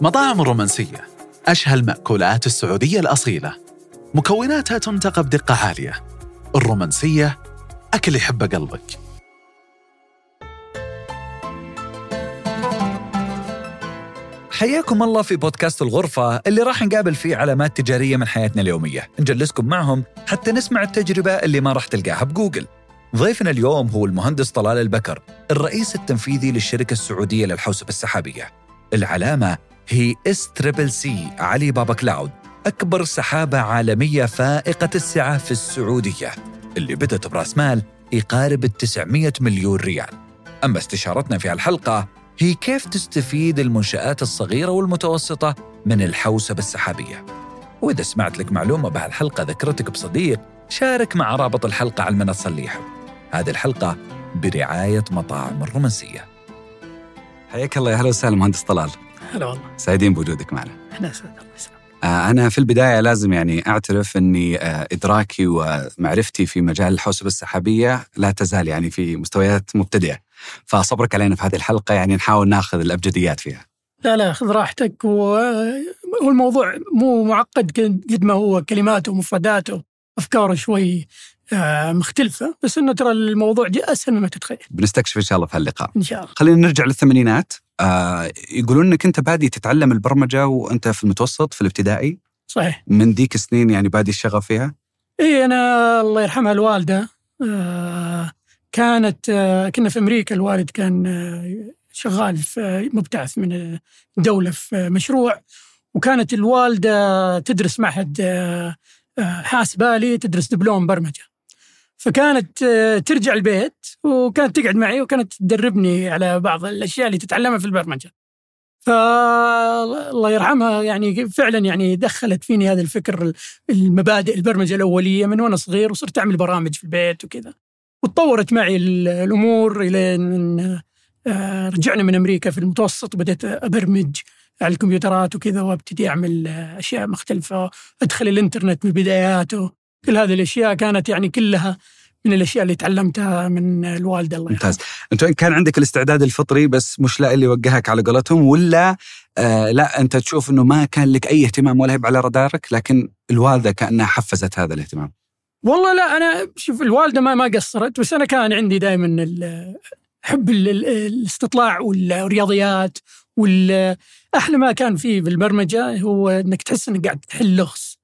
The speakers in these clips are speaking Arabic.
مطاعم الرومانسية أشهى المأكولات السعودية الأصيلة. مكوناتها تنتقى بدقة عالية. الرومانسية أكل يحب قلبك. حياكم الله في بودكاست الغرفة اللي راح نقابل فيه علامات تجارية من حياتنا اليومية. نجلسكم معهم حتى نسمع التجربة اللي ما راح تلقاها بجوجل. ضيفنا اليوم هو المهندس طلال البكر الرئيس التنفيذي للشركة السعودية للحوسبة السحابية. العلامة هي SCCC علي بابا كلاود أكبر سحابة عالمية فائقة السعة في السعودية اللي بدت برأس مال يقارب ال 900 مليون ريال. أما استشارتنا في الحلقة هي كيف تستفيد المنشآت الصغيرة والمتوسطة من الحوسبة السحابية. وإذا سمعت لك معلومة بهالحلقة ذكرتك بصديق شارك مع رابط الحلقة على المنصة اللي يحب. هذه الحلقة برعاية مطاعم الرومانسية. حياك الله يا هلا وسهلا مهندس طلال. هلا والله. سعيدين بوجودك معنا. إحنا اسعد الله يسلمك. آه، أنا في البداية لازم يعني أعترف أني آه، إدراكي ومعرفتي في مجال الحوسبة السحابية لا تزال يعني في مستويات مبتدئة. فصبرك علينا في هذه الحلقة يعني نحاول ناخذ الأبجديات فيها. لا لا خذ راحتك. والموضوع مو معقد قد ما هو كلماته ومفرداته أفكاره شوي آه، مختلفة بس إنه ترى الموضوع جدا أسهل مما تتخيل. بنستكشف إن شاء الله في هاللقاء. إن شاء الله. خلينا نرجع للثمانينات. آه يقولون إنك أنت بادي تتعلم البرمجة وأنت في المتوسط في الابتدائي. صحيح. من ديك السنين يعني بادي الشغف فيها؟ إي أنا الله يرحمها الوالدة آه، كانت آه، كنا في أمريكا الوالد كان آه، شغال في مبتعث من الدولة في مشروع وكانت الوالدة تدرس معهد آه، آه، حاسبالي تدرس دبلوم برمجة. فكانت آه، ترجع البيت وكانت تقعد معي وكانت تدربني على بعض الأشياء اللي تتعلمها في البرمجة. فالله يرحمها يعني فعلا يعني دخلت فيني هذا الفكر المبادئ البرمجة الأولية من وأنا صغير وصرت أعمل برامج في البيت وكذا. وتطورت معي ال- الأمور إلى إن آه، رجعنا من أمريكا في المتوسط وبدأت أبرمج على الكمبيوترات وكذا وأبتدي أعمل آه، أشياء مختلفة أدخل الإنترنت من بداياته. كل هذه الأشياء كانت يعني كلها من الأشياء اللي تعلمتها من الوالده الله ممتاز. أنت كان عندك الاستعداد الفطري بس مش لاقي اللي يوجهك على قولتهم ولا آه لا أنت تشوف إنه ما كان لك أي اهتمام ولا على رادارك لكن الوالدة كأنها حفزت هذا الاهتمام؟ والله لا أنا شوف الوالدة ما ما قصرت بس أنا كان عندي دائما حب ال- ال- الاستطلاع والرياضيات وال أحلى ما كان فيه بالبرمجه هو إنك تحس إنك قاعد تحل لغز.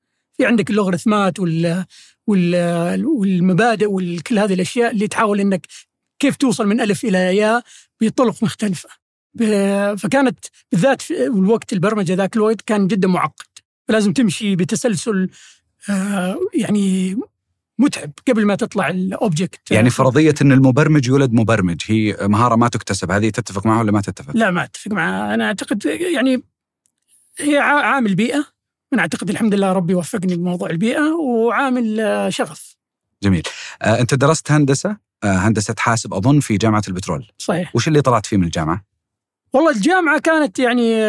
في عندك اللوغاريتمات وال وال والمبادئ وكل هذه الأشياء اللي تحاول إنك كيف توصل من ألف إلى ياء بطرق مختلفة. فكانت بالذات في الوقت البرمجة ذاك الوقت كان جدا معقد. فلازم تمشي بتسلسل آه، يعني متعب قبل ما تطلع ال object يعني فرضية إن المبرمج يولد مبرمج هي مهارة ما تكتسب هذه تتفق معه ولا ما تتفق؟ لا ما اتفق معها أنا أعتقد يعني هي عا- عامل بيئة أنا أعتقد الحمد لله ربي وفقني بموضوع البيئة وعامل آه، شغف. جميل. آه أنت درست هندسة آه هندسة حاسب أظن في جامعة البترول. صحيح. وش اللي طلعت فيه من الجامعة؟ والله الجامعة كانت يعني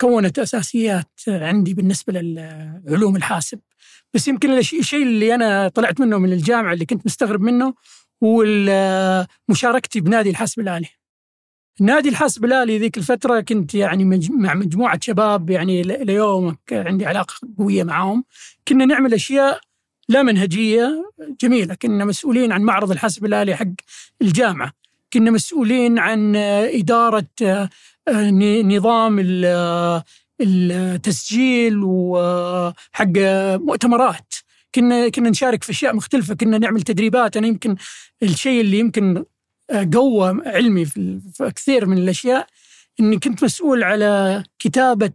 كونت أساسيات عندي بالنسبة للعلوم الحاسب. بس يمكن الشيء اللي أنا طلعت منه من الجامعة اللي كنت مستغرب منه هو مشاركتي بنادي الحاسب الآلي. نادي الحاسب الآلي ذيك الفترة كنت يعني مع مجموعة شباب يعني ليومك عندي علاقة قوية معاهم. كنا نعمل أشياء لا منهجية جميلة. كنا مسؤولين عن معرض الحاسب الآلي حق الجامعة. كنا مسؤولين عن إدارة آه، نظام ال- التسجيل وحق مؤتمرات. كنا كنا نشارك في أشياء مختلفة. كنا نعمل تدريبات. أنا يمكن الشيء اللي يمكن آه، قوى علمي في كثير من الأشياء إني كنت مسؤول على كتابة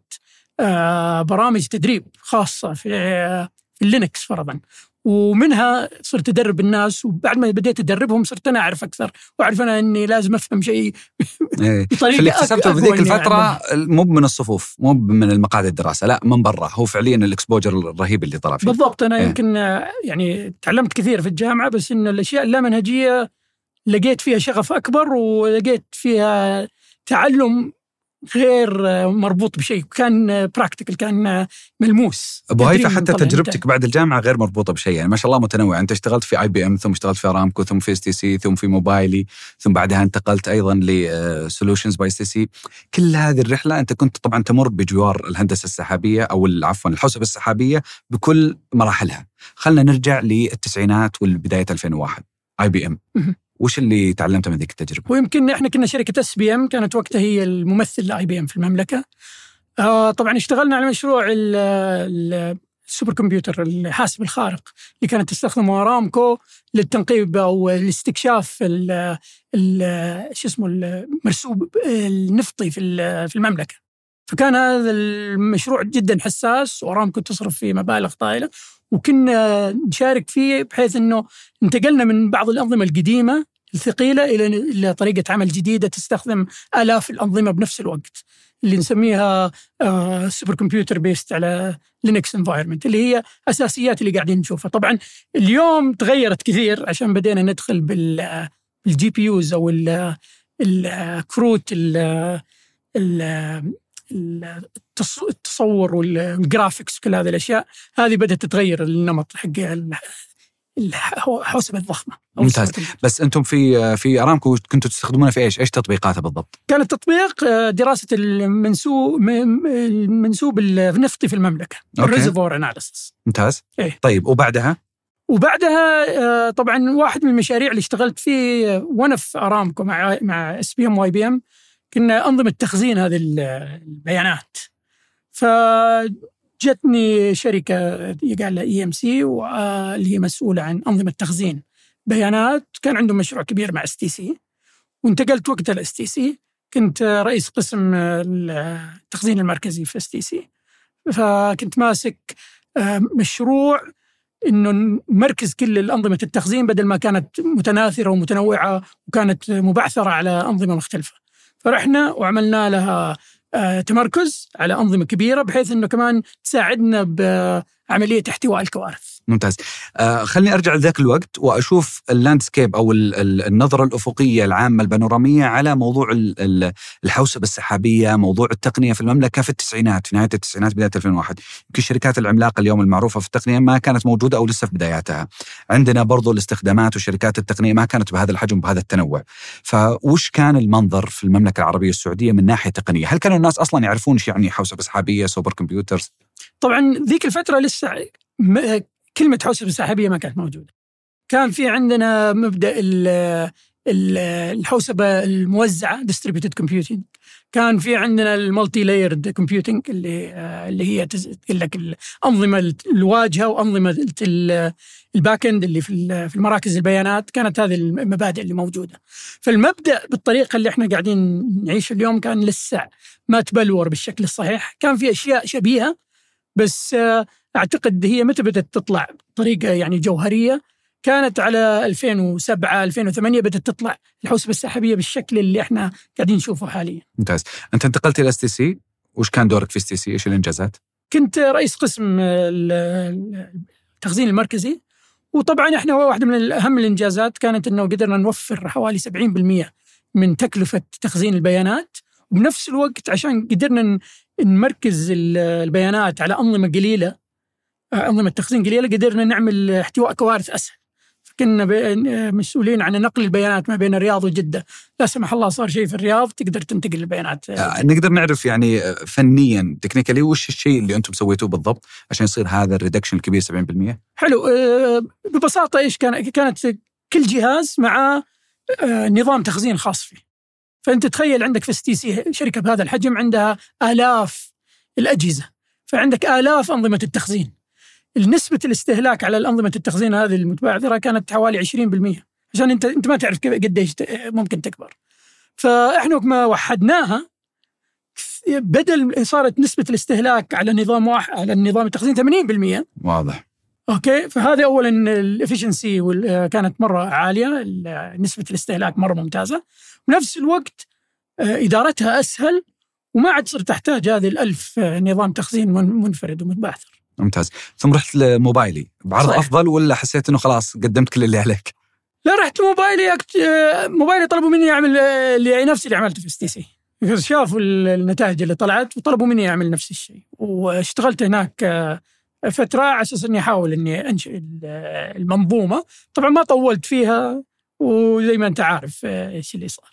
آه، برامج تدريب خاصة في آه، في اللينكس فرضا ومنها صرت أدرب الناس وبعد ما بديت أدربهم صرت أنا أعرف أكثر وأعرف أنا إني لازم أفهم شيء إيه. بطريقة فاللي اكتسبته في ذيك الفترة. مو من الصفوف مو من المقاعد الدراسة لا من برا هو فعليا ال exposure الرهيب اللي طلع فيه بالضبط أنا إيه. يمكن آه، يعني تعلمت كثير في الجامعة بس ان الأشياء اللامنهجيه لقيت فيها شغف أكبر ولقيت فيها تعلم غير مربوط بشيء كان practical كان ملموس. أبو هيفا حتى تجربتك بعد الجامعة غير مربوطة بشيء يعني ما شاء الله متنوع أنت اشتغلت في IBM ثم اشتغلت في ارامكو ثم في STC ثم في موبايلي ثم بعدها انتقلت أيضا لسولوشنز باي STC كل هذه الرحلة أنت كنت طبعا تمر بجوار الهندسة السحابية أو عفوا الحوسبة السحابية بكل مراحلها. خلينا نرجع للتسعينات والبداية 2001 IBM. وش اللي تعلمته من ذيك التجربة؟ ويمكن إحنا كنا شركة SBM كانت وقتها هي الممثل ل IBM في المملكة. آه طبعا اشتغلنا على مشروع ال- ال- ال super computer الحاسب الخارق اللي كانت تستخدمه أرامكو للتنقيب أو الاستكشاف ال- شو اسمه المرسوب النفطي في في المملكة. فكان هذا المشروع جدا حساس وأرامكو تصرف فيه مبالغ طائله وكنا نشارك فيه بحيث إنه انتقلنا من بعض الأنظمة القديمة الثقيلة إلى إلى طريقة عمل جديدة تستخدم آلاف الأنظمة بنفس الوقت اللي نسميها super computer based على Linux environment اللي هي أساسيات اللي قاعدين نشوفها. طبعا اليوم تغيرت كثير عشان بدينا ندخل بال بال GPUs أو ال- الكروت ال- ال- التص- التصور وال graphics وكل هذه الأشياء هذه بدأت تتغير النمط حق الحوسبه الضخمة ممتاز. بس أنتم في في أرامكو كنتوا تستخدمونه في إيش؟ إيش تطبيقاته بالضبط؟ كان التطبيق آه، دراسة المنسوب المنسوب النفطي في المملكة. ال reservoir analysis ممتاز إيه. طيب وبعدها وبعدها آه، طبعا واحد من المشاريع اللي اشتغلت فيه آه، وأنا في ارامكو مع مع SBM و IBM كنا أنظمة تخزين هذه ال- البيانات فجتني شركة يقال لها EMC اللي هي مسؤولة عن أنظمة تخزين بيانات. كان عندهم مشروع كبير مع STC وانتقلت وقتها ال STC كنت رئيس قسم التخزين المركزي في STC فكنت ماسك آه، مشروع إنه نمركز كل الأنظمة التخزين بدل ما كانت متناثرة ومتنوعة وكانت مبعثرة على أنظمة مختلفة. فرحنا وعملنا لها تمركز على أنظمة كبيرة بحيث إنه كمان تساعدنا بعملية احتواء الكوارث. ممتاز آه خليني أرجع لذاك الوقت وأشوف ال landscape أو ال- ال- النظرة الأفقية العامة البانورامية على موضوع ال- ال- الحوسبة السحابية، موضوع التقنية في المملكة في التسعينات في نهاية التسعينات بداية 2001 يمكن الشركات العملاقة اليوم المعروفة في التقنية ما كانت موجودة أو لسه في بداياتها. عندنا برضو الاستخدامات وشركات التقنية ما كانت بهذا الحجم بهذا التنوع. فوش كان المنظر في المملكة العربية السعودية من ناحية تقنية؟ هل كانوا الناس أصلا يعرفون إيش يعني حوسبة سحابية، super computers؟ طبعا ذيك الفترة لسه كلمة حوسبه سحابيه ما كانت موجودة. كان في عندنا مبدأ ال- ال- الحوسبة الموزعة distributed computing كان في عندنا ال multi-layered computing اللي آه، اللي هي تقول لك الانظمه الواجهة وأنظمة ال- ال back end اللي في في المراكز البيانات كانت هذه المبادئ اللي موجودة. فالمبدأ بالطريقة اللي إحنا قاعدين نعيش اليوم كان لسه ما تبلور بالشكل الصحيح، كان في أشياء شبيهة بس آه، أعتقد هي متى بدأت تطلع بطريقة يعني جوهرية؟ كانت على 2007 2008 بدأت تطلع الحوسبة السحابية بالشكل اللي إحنا قاعدين نشوفه حاليا. ممتاز. أنت انتقلت إلى STC وش كان دورك في STC إيش الإنجازات؟ كنت رئيس قسم ال- التخزين المركزي. وطبعا إحنا واحدة من اهم الإنجازات كانت إنه قدرنا نوفر حوالي 70% من تكلفة تخزين البيانات. وبنفس الوقت عشان قدرنا نمركز ال- البيانات على أنظمة قليلة آه، انظمه تخزين قليله قدرنا نعمل احتواء كوارث أسهل. كنا مسؤولين عن نقل البيانات ما بين الرياض وجدة. لا سمح الله صار شيء في الرياض تقدر تنتقل البيانات. آه، نقدر نعرف يعني آه، فنيا technically وش الشيء اللي أنتم سويتوه بالضبط عشان يصير هذا ال reduction الكبير 70% حلو آه، ببساطة إيش كان كانت كل جهاز مع آه، نظام تخزين خاص فيه. فأنت تخيل عندك في ستي سي شركة بهذا الحجم عندها آلاف الأجهزة. فعندك آلاف أنظمة التخزين. نسبة الاستهلاك على الأنظمة التخزين هذه المتبعثره كانت حوالي 20% عشان انت أنت ما تعرف قديش ممكن تكبر. فإحنا ما وحدناها بدل صارت نسبة الاستهلاك على نظام واحد على النظام التخزين 80% واضح. okay؟ فهذا اولا ال efficiency كانت مرة عالية ال- نسبة الاستهلاك مرة ممتازة. بنفس الوقت آه، إدارتها أسهل وما عاد صرت تحتاج هذه الألف آه، نظام تخزين من- منفرد ومتبعثر ممتاز. ثم رحت لموبايلي. بعرض صحيح. أفضل ولا حسيت إنه خلاص قدمت كل اللي عليك؟ لا رحت موبايلي أكت... آه، موبايلي طلبوا مني اعمل آه، اللي نفس اللي عملته في STC. شافوا ال- النتائج اللي طلعت وطلبوا مني اعمل نفس الشيء. واشتغلت هناك آه، فترة على أساس إني أحاول إني أنشئ ال- المنظومة. طبعا ما طولت فيها وزي ما أنت عارف آه، إيش اللي صار.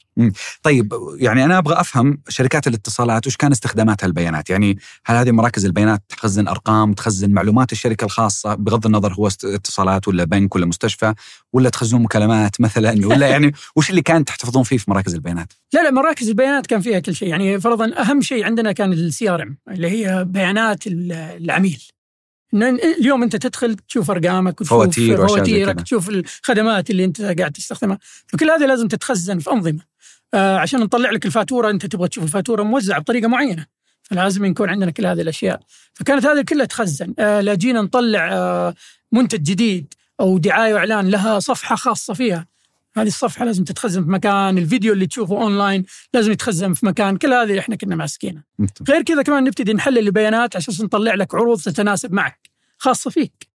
طيب يعني أنا أبغى أفهم شركات الاتصالات وش كان استخداماتها البيانات؟ يعني هل هذه مراكز البيانات تخزن أرقام تخزن معلومات الشركة الخاصة بغض النظر هو اتصالات ولا بنك ولا مستشفى ولا تخزنون مكالمات مثلا؟ ولا يعني وش اللي كان تحتفظون فيه في مراكز البيانات؟ لا لا مراكز البيانات كان فيها كل شيء. يعني فرضا أهم شيء عندنا كان ال CRM اللي هي بيانات ال- العميل. اليوم انت تدخل تشوف أرقامك وتشوف فواتير فواتيرك. تشوف الخدمات اللي انت قاعد تستخدمها. فكل هذه لازم تتخزن في أنظمة. آه عشان نطلع لك الفاتورة انت تبغى تشوف الفاتورة موزعة بطريقة معينة. فلازم يكون عندنا كل هذه الأشياء. فكانت هذه كلها تخزن. آه لا جينا نطلع آه منتج جديد أو دعاية وإعلان لها صفحة خاصة فيها. هذه الصفحة لازم تتخزن في مكان الفيديو اللي تشوفه اونلاين لازم يتخزن في مكان كل هذه إحنا كنا ماسكينها. غير كذا كمان نبتدي نحلل البيانات عشان نطلع لك عروض تتناسب معك خاصة فيك.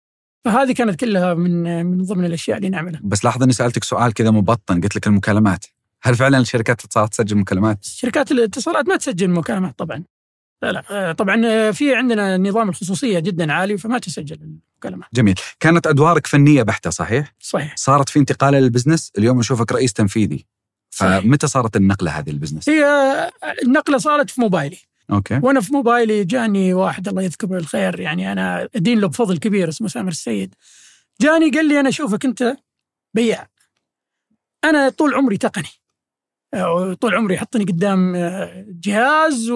فهذه كانت كلها من من ضمن الأشياء اللي نعملها. بس لاحظ إني سألتك سؤال كذا مبطن قلت لك المكالمات. هل فعلا الشركات الاتصالات تسجل مكالمات؟ شركات الاتصالات ما تسجل مكالمات طبعا. لا لا. آه، طبعا آه، في عندنا نظام الخصوصية جدا عالي فما تسجل المكالمات جميل. كانت أدوارك فنية بحتة صحيح؟ صحيح. صارت في انتقال للبزنس اليوم نشوفك رئيس تنفيذي. فمتى صارت النقلة هذه ال business؟ هي النقلة صارت في موبايلي. okay. وأنا في موبايلي جاني واحد الله يذكره بالخير يعني أنا ادين له بفضل كبير اسمه سامر السيد. جاني قال لي أنا أشوفك أنت بياع. أنا طول عمري تقني. طول عمري يحطني قدام آه، جهاز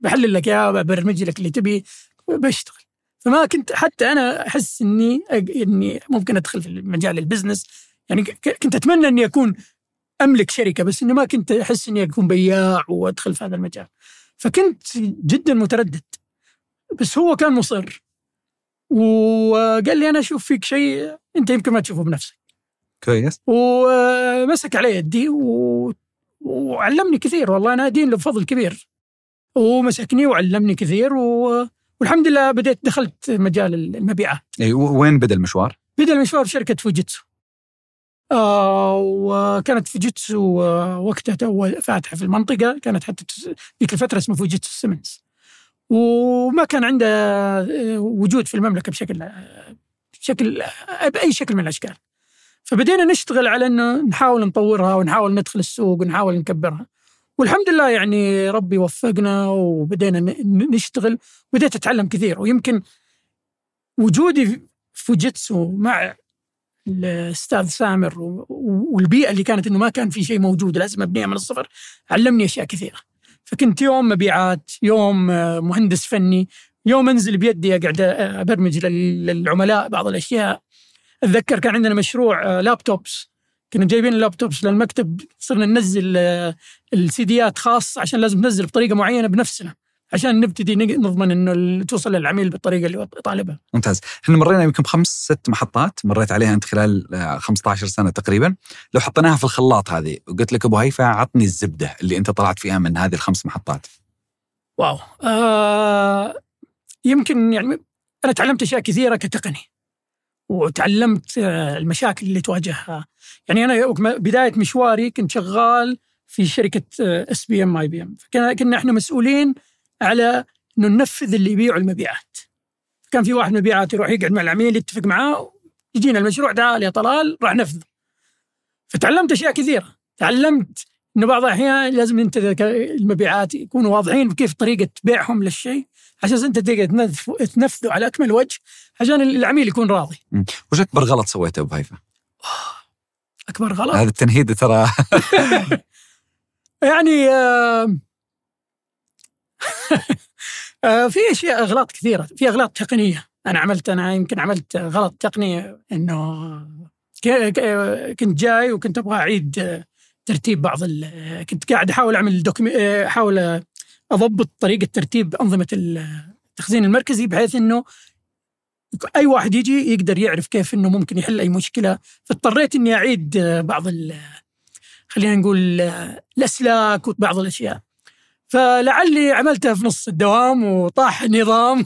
وبحلل لك إياه ببرمج لك اللي تبي بشتغل. فما كنت حتى أنا أحس إني إني ممكن أدخل في مجال ال business. يعني كنت أتمنى إني أكون أملك شركة بس اني ما كنت أحس إني أكون بياع وأدخل في هذا المجال. فكنت جدا متردد. بس هو كان مصر. وقال لي أنا أشوف فيك شيء أنت يمكن ما تشوفه بنفسك. كويس. ومسك علي يدي و... وعلمني كثير والله. أنا ادين له بفضل كبير. ومسكني وعلمني كثير و... والحمد لله بديت دخلت مجال المبيعات إي وين بدأ المشوار؟ بدأ المشوار في شركه Fujitsu. آه وكانت Fujitsu آه وقتها تو فاتحة في المنطقة. كانت حتى ذيك الفترة اسمها Fujitsu Siemens. وما كان عندها آه، وجود في المملكة بشكل آه، بشكل بأي شكل من الأشكال. فبدينا نشتغل على إنه نحاول نطورها ونحاول ندخل السوق ونحاول نكبرها. والحمد لله يعني ربي وفقنا وبدينا نشتغل بديت أتعلم كثير. ويمكن وجودي في فوجيتسو مع الأستاذ سامر والبيئة اللي كانت إنه ما كان في شيء موجود لازم أبنيها من الصفر علمني أشياء كثيرة. فكنت يوم مبيعات يوم آه، مهندس فني يوم أنزل بيدي أقعد آه، أبرمج لل- للعملاء بعض الأشياء. أتذكر كان عندنا مشروع آه، لابتوبس كنا جايبين اللابتوبس للمكتب صرنا ننزل آه، السيديات خاص عشان لازم ننزل بطريقة معينة بنفسنا عشان نبتدي نضمن إنه توصل للعميل بالطريقة اللي هو طالبها ممتاز. إحنا مرينا يمكن بخمس ست محطات مريت عليها أنت خلال آه، 15 سنة تقريبا. لو حطيناها في الخلاط هذه وقلت لك أبو هيفا عطني الزبدة اللي أنت طلعت فيها من هذه الخمس محطات. واو. آه يمكن يعني أنا تعلمت أشياء كثيرة كتقني. وتعلمت آه، المشاكل اللي تواجهها. يعني أنا بداية مشواري كنت شغال في شركة اس بي ام اي بي ام كنا إحنا مسؤولين على إنه ننفذ اللي يبيعوا المبيعات. كان في واحد مبيعات يروح يقعد مع العميل يتفق معاه يجينا المشروع تعال يا طلال راح نفذه. فتعلمت أشياء كثيرة. تعلمت إنه بعض الأحيان لازم أنت المبيعات يكونوا واضحين بكيف طريقة بيعهم للشيء عشان أنت تقدر تنف- تنفذه على أكمل وجه. عشان العميل يكون راضي. وش أكبر غلط سويته أبو هيفا؟ أكبر غلط؟ هذا التنهيد ترى. يعني آه، آه، في أشياء أغلاط كثيرة. في أغلاط تقنية. أنا عملت أنا يمكن عملت غلط تقني إنه كنت جاي وكنت أبغى أعيد ترتيب بعض ال- كنت قاعد أحاول أعمل دوكيمي آه، أحاول أضبط طريقة ترتيب أنظمة التخزين المركزي بحيث إنه أي واحد يجي يقدر يعرف كيف إنه ممكن يحل أي مشكلة فاضطريت إني أعيد بعض ال خلينا نقول الأسلاك وبعض الأشياء فلعلي عملتها في نص الدوام وطاح النظام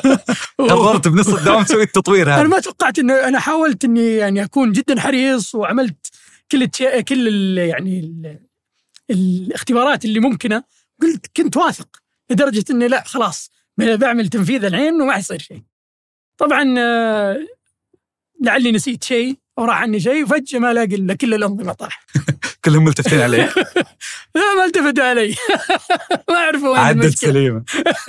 قررت بنص الدوام تسوي التطوير أنا هذا ما توقعت إنه أنا حاولت إني يعني أكون جدا حريص وعملت كل. كل ال... يعني ال... الاختبارات اللي ممكنة قلت كنت واثق لدرجة إني لا خلاص بعمل تنفيذ الحين وما حيصير شيء. طبعا آه، لعلي نسيت شيء أو راح عني شيء وفجأة ما الاقي إلا كل الأنظمة طاح. كلهم ملتفتين عليك لا ما التفتوا علي. ما عرفوا وين عدت. سليمة.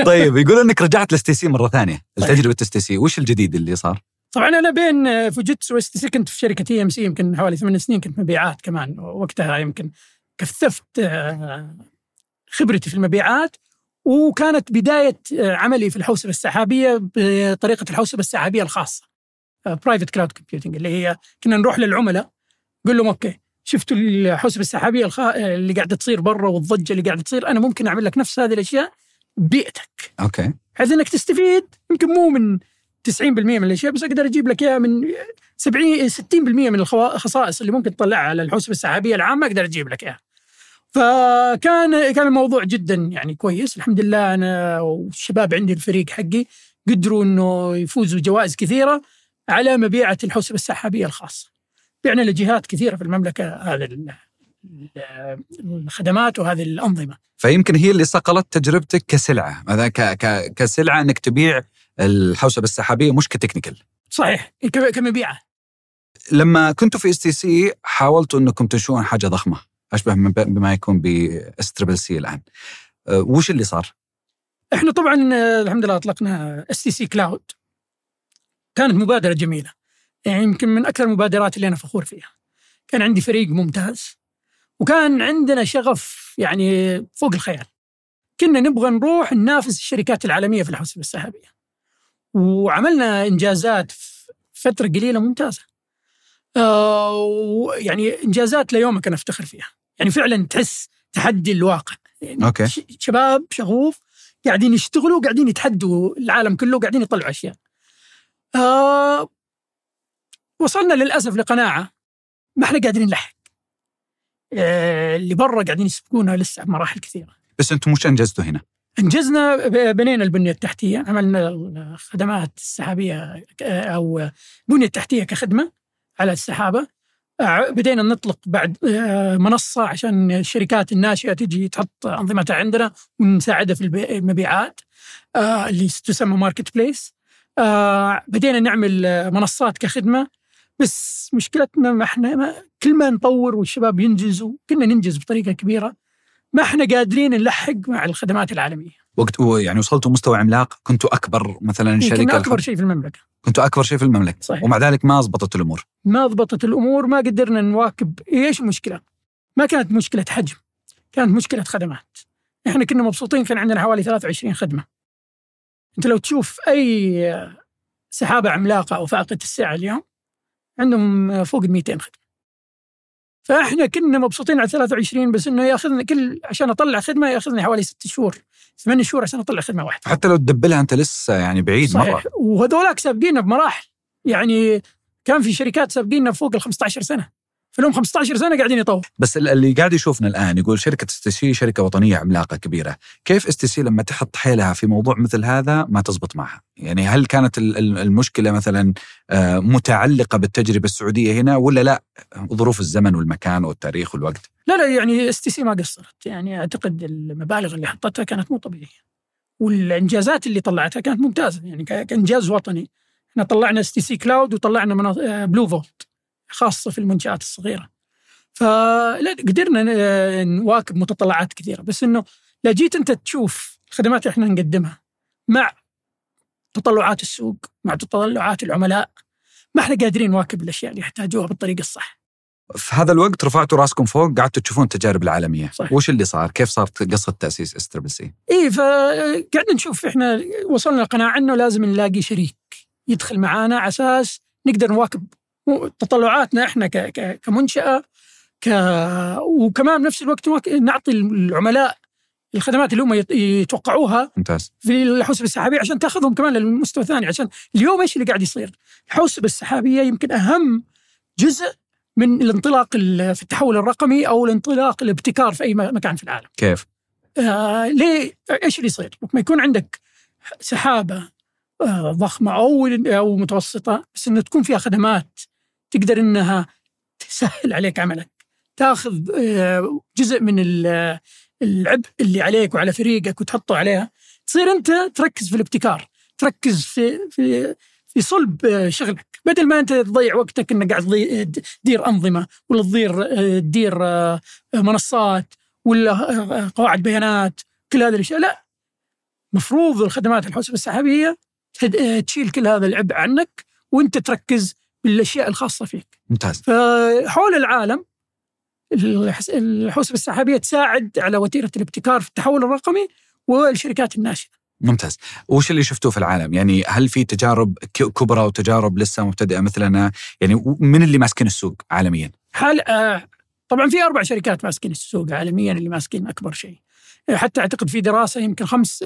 طيب يقول إنك رجعت ل STC مرة ثانية. لتجربه STC وش الجديد اللي صار؟ طبعا أنا بين Fujitsu و STC كنت في شركة EMC يمكن حوالي ثمان سنين كنت مبيعات كمان. وقتها يمكن كثفت آه، خبرتي في المبيعات. وكانت بداية آه، عملي في الحوسبة السحابية بطريقة الحوسبة السحابية الخاصة private cloud computing اللي هي كنا نروح للعملاء نقول لهم okay شفتوا الحوسبة السحابية الخ... اللي قاعدة تصير برا والضجة اللي قاعدة تصير أنا ممكن أعمل لك نفس هذه الأشياء ببيئتك أوكي بحيث إنك تستفيد يمكن مو من 90% من الأشياء بس أقدر أجيب لك إياها من 70 60% من الخصائص اللي ممكن تطلعها على الحوسبة السحابية العامة أقدر أجيب لك إياها. فكان كان الموضوع جدا يعني كويس الحمد لله أنا والشباب عندي الفريق حقي قدروا إنه يفوزوا جوائز كثيرة على مبيعة الحوسبة السحابية الخاصة. بعنا لجهات كثيرة في المملكة هذا ال- ال- الخدمات وهذه الأنظمة. فيمكن هي اللي صقلت تجربتك ك sales هذا. ك... ك sales إنك تبيع الحوسبة السحابية مش ك technical صحيح كمبيعات. لما كنتوا في STC حاولتوا إنكم تنشؤون حاجة ضخمة أشبه بما يكون ب S triple C الآن. أه، وش اللي صار؟ إحنا طبعا آه، الحمد لله أطلقنا STC Cloud كانت مبادرة جميلة. يعني يمكن من أكثر المبادرات اللي أنا فخور فيها. كان عندي فريق ممتاز. وكان عندنا شغف يعني فوق الخيال. كنا نبغى نروح ننافس الشركات العالمية في الحوسبة السحابية. وعملنا إنجازات في فترة قليلة ممتازة. آه ويعني إنجازات ليومك أنا أفتخر فيها. يعني فعلا تحس تحدي الواقع يعني أوكي. شباب شغوف قاعدين يشتغلوا قاعدين يتحدوا العالم كله قاعدين يطلعوا أشياء. آه وصلنا للأسف لقناعة ما إحنا قادرين نلحق. آه اللي برا قاعدين يسبقونا لسه بمراحل كثيرة. بس أنتم مش أنجزتوا هنا أنجزنا بنينا البنية التحتية، عملنا الخدمات السحابية أو البنيه التحتيه كخدمة على السحابة. آه، بدينا نطلق بعد آه، منصة عشان الشركات الناشئة تجي تحط أنظمتها عندنا ونساعدها في المبيعات آه، اللي تسمى ماركت بليس. بدينا نعمل منصات كخدمة بس مشكلتنا ما إحنا ما كل ما نطور والشباب ينجزوا كنا ننجز بطريقة كبيرة ما إحنا قادرين نلحق مع الخدمات العالمية. وقت يعني وصلتوا مستوى عملاق كنتوا أكبر مثلا كنا شركة أكبر شيء في المملكة. كنتوا أكبر شيء في المملكة صحيح. ومع ذلك ما ضبطت الأمور ما ضبطت الأمور ما قدرنا نواكب. إيش المشكلة؟ ما كانت مشكلة حجم كانت مشكلة خدمات. إحنا كنا مبسوطين كان عندنا حوالي 23 خدمة. أنت لو تشوف أي سحابة عملاقة أو فائقه السعه اليوم عندهم فوق ال 200 خدمة. فإحنا كنا مبسوطين على 23 بس إنه ياخذنا كل عشان أطلع خدمة ياخذني حوالي ست شهور ثمان شهور عشان أطلع خدمة واحدة. حتى لو تدبلها أنت لسه يعني بعيد صحيح. مره وهذولاك سابقيننا بمراحل. يعني كان في شركات سابقيننا فوق ال 15 سنة. فلهم 15 سنة قاعدين يطوروا. بس ال- اللي قاعد يشوفنا الآن يقول شركة اس تي سي شركة وطنية عملاقة كبيرة، كيف اس تي سي لما تحط حيلها في موضوع مثل هذا ما تزبط معها؟ يعني هل كانت ال- ال- المشكلة مثلا آه، متعلقة بالتجربة السعودية هنا ولا لا؟ ظروف الزمن والمكان والتاريخ والوقت؟ لا لا يعني اس تي سي ما قصرت. يعني أعتقد المبالغ اللي حطتها كانت مو طبيعية. والإنجازات اللي طلعتها كانت ممتازة. يعني كإنجاز وطني. إحنا طلعنا اس تي سي كلاود وطلعنا آه، بلو فولت خاصة في المنشآت الصغيرة فلا قدرنا ن- نواكب متطلعات كثيرة بس إنه لا جيت أنت تشوف الخدمات اللي إحنا نقدمها مع تطلعات السوق مع تطلعات العملاء ما إحنا قادرين نواكب الأشياء اللي يحتاجوها بالطريقة الصح في هذا الوقت رفعتوا راسكم فوق قعدتوا تشوفون التجارب العالمية، صحيح. وش اللي صار؟ كيف صارت قصة تأسيس اس تربل سي؟ اي فقعدنا نشوف إحنا وصلنا لقناعة إنه لازم نلاقي شريك يدخل معانا على أساس نقدر نواكب تطلعاتنا إحنا كمنشأة ك وكمان بنفس الوقت نعطي العملاء الخدمات اللي هم يت- يتوقعوها ممتاز في الحوسبة السحابية عشان تأخذهم كمان للمستوى الثاني عشان اليوم إيش اللي قاعد يصير؟ الحوسبة السحابية يمكن أهم جزء من الانطلاق ال- في التحول الرقمي أو الانطلاق الابتكار في أي مكان في العالم. كيف؟ آه ليه إيش اللي يصير؟ لما يكون عندك سحابة ضخمة أو أو متوسطة بس إنه تكون فيها خدمات تقدر إنها تسهل عليك عملك، تاخذ آه، جزء من ال- العبء اللي عليك وعلى فريقك وتحطه عليها. تصير أنت تركز في الابتكار تركز في في في صلب آه، شغلك. بدل ما أنت تضيع وقتك انك قاعد تدير أنظمة ولا تدير آه، تدير آه، منصات ولا آه، قواعد بيانات كل هذه الأشياء. لا مفروض الخدمات الحوسبه السحابيه آه، تشيل كل هذا العبء عنك وانت تركز بالأشياء الخاصة فيك. ممتاز. فحول العالم الحوسبة السحابية تساعد على وتيرة الابتكار في التحول الرقمي والشركات الناشئة. ممتاز. وش اللي شفتوه في العالم؟ يعني هل في تجارب كبرى وتجارب لسه مبتدئة مثلنا؟ يعني من اللي ماسكين السوق عالميا؟ حال آه، طبعا في أربع شركات ماسكين السوق عالميا اللي ماسكين أكبر شيء. آه، حتى أعتقد في دراسة يمكن خمس